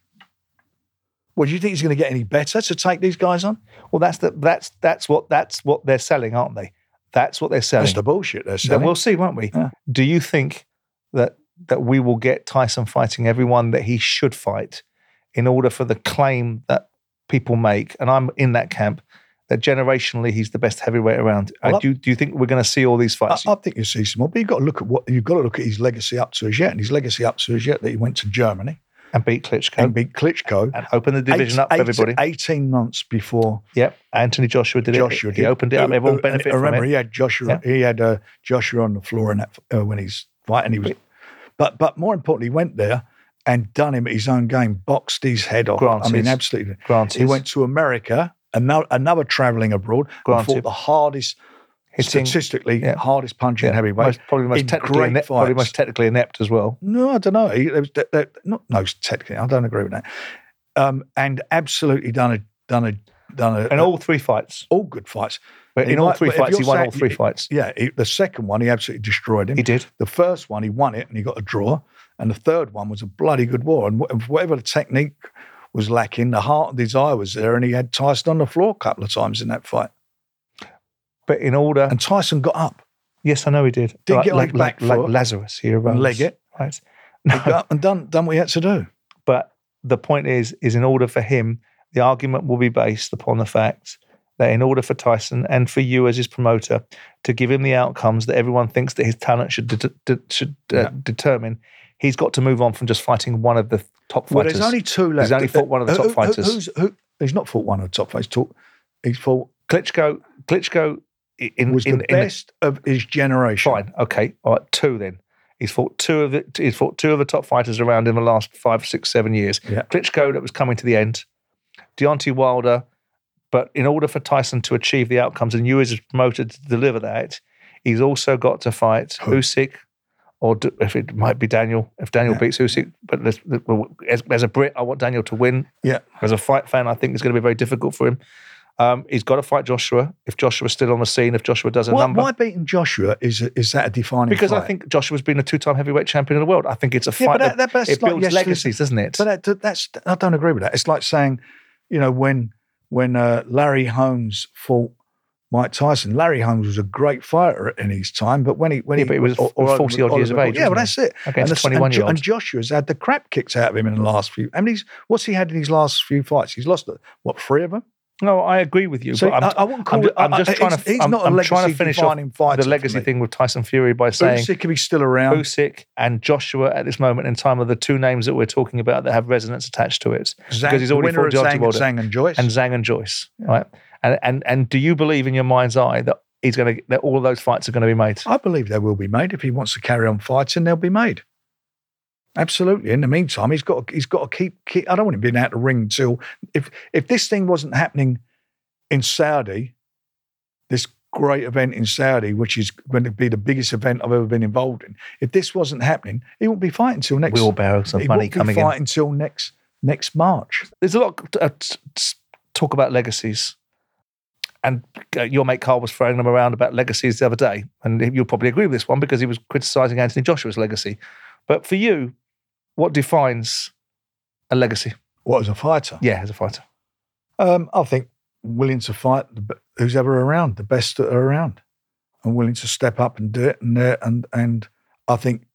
Well, do you think he's going to get any better to take these guys on? Well, that's the that's that's what that's what they're selling, aren't they? That's what they're selling. That's the bullshit they're Then selling. we'll see, won't we? Yeah. Do you think that that we will get Tyson fighting everyone that he should fight in order for the claim that people make? And I'm in that camp that generationally he's the best heavyweight around. Well, Uh, I- do, do you think we're going to see all these fights? I think you see some more, but you've got to look at what you've got to look at his legacy up to as yet, and his legacy up to as yet that he went to Germany and beat Klitschko and beat Klitschko. And open the division eight- up for everybody. Eighteen months before Yep. Anthony Joshua did it. Joshua it. did. He opened it up. Everyone uh, benefited I remember he had Joshua. He had uh, Joshua on the floor in that uh, when he's fighting. He was, but but but more importantly, went there and done him at his own game, boxed his head off. I Granted. mean, absolutely. Granted. He went to America, another, another traveling abroad, and Granted. fought the hardest, hitting. statistically Yeah. hardest punching Yeah, heavyweight. most, probably most in technically inept, probably most technically inept as well. No, I don't know. He, was, there, there- not no technically. I don't agree with that. Um, and absolutely done a done a done a In all three fights. all good fights. But in all might- three fights, he won saying- all three fights. Yeah, he, the second one he absolutely destroyed him. He did. The first one he won it and he got a draw, and the third one was a bloody good war. And whatever the technique was lacking, the heart and desire was there, and he had Tyson on the floor a couple of times in that fight. But in order, And Tyson got up, yes, I know he did. Didn't like, get like, back like, like Lazarus, he arose. and leg it, Right. he got up and done done what he had to do. But the point is, is in order for him, the argument will be based upon the fact that in order for Tyson and for you as his promoter to give him the outcomes that everyone thinks that his talent should de- de- should uh, Yeah. determine, he's got to move on from just fighting one of the top fighters. Well, there's only two left. He's only fought one of the Who- top who- fighters. who's, who, he's not fought one of the top fighters. Talk, he's fought Klitschko, Klitschko in, was in, the in best of his generation. Fine. Okay. All right. Two then. He's fought two of the he's fought two of the top fighters around in the last five, six, seven years. Yeah. Klitschko that was coming to the end. Deontay Wilder. But in order for Tyson to achieve the outcomes and you as a promoter to deliver that, he's also got to fight Who? Usyk, or d- if it might be Daniel, if Daniel Yeah. beats Usyk. But as, as a Brit, I want Daniel to win. Yeah. As a fight fan, I think it's going to be very difficult for him. Um, he's got to fight Joshua. If Joshua's still on the scene, if Joshua does a Why, number, why beating Joshua is is that a defining? because I think Joshua's been a two-time heavyweight champion of the world. I think it's a Yeah, fight but that, that, it like builds legacies, doesn't it? But that, that's I don't agree with that. It's like saying, you know, when when uh, Larry Holmes fought Mike Tyson, Larry Holmes was a great fighter in his time, but when he when Yeah, he but he was or- or 40 odd years of age, yeah, well, that's it. And, 21 and, year Jo- and. Joshua's had the crap kicked out of him in the last few. I mean, he's what's he had in his last few fights? He's lost what three of them. No, I agree with you. So but I'm, I, I wouldn't call I'm, it. I'm just I- trying to. He's I'm, not a I'm legacy trying to finish off the legacy thing with Tyson Fury by saying Usyk, if he's still around, Usyk and Joshua at this moment in time are the two names that we're talking about that have resonance attached to it. Zhang, because he's already fought Deontay Zhang, Wilder. Zhang and Joyce. and Zhang and Joyce, right? And and and do you believe in your mind's eye that he's going to that all of those fights are going to be made? I believe they will be made. If he wants to carry on fighting, they'll be made. Absolutely. In the meantime, he's got he's got to keep. keep I don't want him being out of the ring until if if this thing wasn't happening in Saudi, this great event in Saudi, which is going to be the biggest event I've ever been involved in. If this wasn't happening, he won't be fighting until next. Wheelbarrows of money won't be coming in. fighting until next next March. There's a lot to uh, talk about legacies. And uh, your mate Carl was throwing them around about legacies the other day. And you'll probably agree with this one because he was criticizing Anthony Joshua's legacy. But for you, what defines a legacy? What as a fighter? Yeah, as a fighter. Um, I think willing to fight the, who's ever around, the best that are around, and willing to step up and do it. And and and I think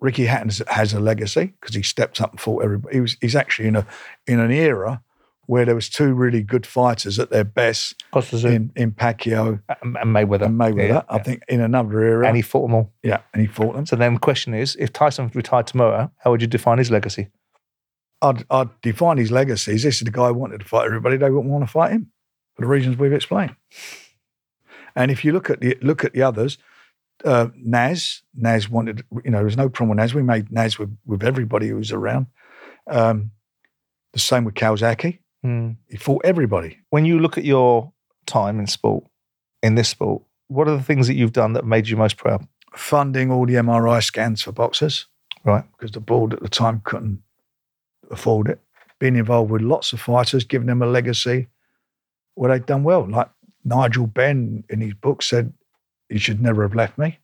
Ricky Hatton has- has a legacy because he stepped up and fought everybody. He was he's actually in a in an era where there was two really good fighters at their best in in Pacquiao and and Mayweather. and Mayweather. Yeah, I yeah. think in another era, And he fought them all. yeah, and he fought them. So then the question is, if Tyson retired tomorrow, how would you define his legacy? I'd, I'd define his legacy as this is the guy who wanted to fight everybody. They wouldn't want to fight him for the reasons we've explained. And if you look at the look at the others, uh, Naz, Naz wanted, you know, there was no problem with Naz. We made Naz with, with everybody who was around. Um, the same with Calzaghe. Hmm. He fought everybody. When you look at your time in sport, in this sport, what are the things that you've done that made you most proud? Funding all the MRI scans for boxers Right. because the board at the time couldn't afford it. Being involved with lots of fighters, giving them a legacy where they'd done well. Like Nigel Benn in his book said, he should never have left me.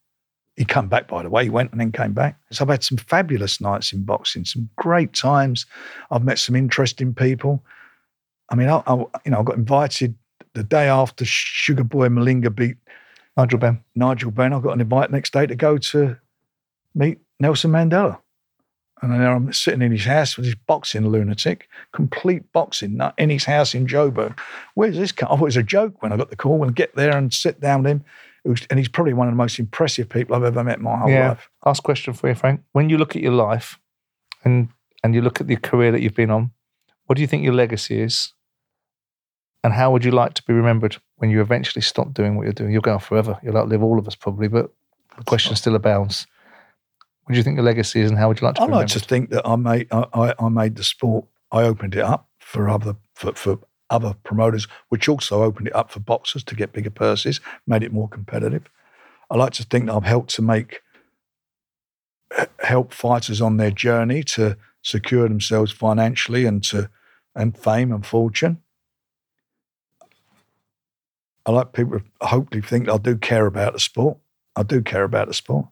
He come back, by the way. He went and then came back. So I've had some fabulous nights in boxing, some great times. I've met some interesting people. I mean, I, I you know, I got invited the day after Sugar Boy Malinga beat Nigel Benn. Nigel Benn. I got an invite next day to go to meet Nelson Mandela. And then I'm sitting in his house with this boxing lunatic, complete boxing nut in his house in Joburg. Where's this? Come? I thought it was a joke when I got the call and get there and sit down with him. Was- and he's probably one of the most impressive people I've ever met in my whole Yeah. life. Last question for you, Frank. When you look at your life and and you look at the career that you've been on, what do you think your legacy is? And how would you like to be remembered when you eventually stop doing what you're doing? You'll go on forever. You'll outlive all of us probably, but the question still abounds. What do you think your legacy is and how would you like to I like remembered? to think that I made I, I, I made the sport. I opened it up for other for, for other promoters, which also opened it up for boxers to get bigger purses, made it more competitive. I like to think that I've helped to make uh, help fighters on their journey to secure themselves financially and to and fame and fortune. I like people to hopefully think I do care about the sport. I do care about the sport.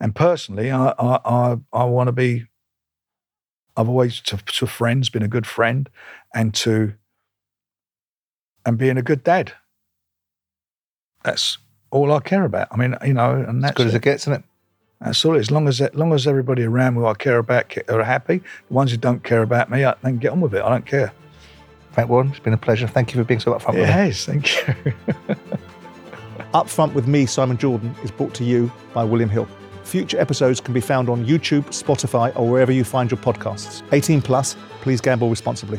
And personally, I I I, I want to be. I've always to, to friends been a good friend, and to and being a good dad. That's all I care about. I mean, you know, and as that's good as it. it gets, isn't it? That's all. As long as as long as everybody around who I care about are happy, the ones who don't care about me, I then get on with it. I don't care. Frank Warren, it's been a pleasure. Thank you for being so upfront It with me. has. Thank you. Up Front with me, Simon Jordan, is brought to you by William Hill. Future episodes can be found on YouTube, Spotify, or wherever you find your podcasts. 18 plus, please gamble responsibly.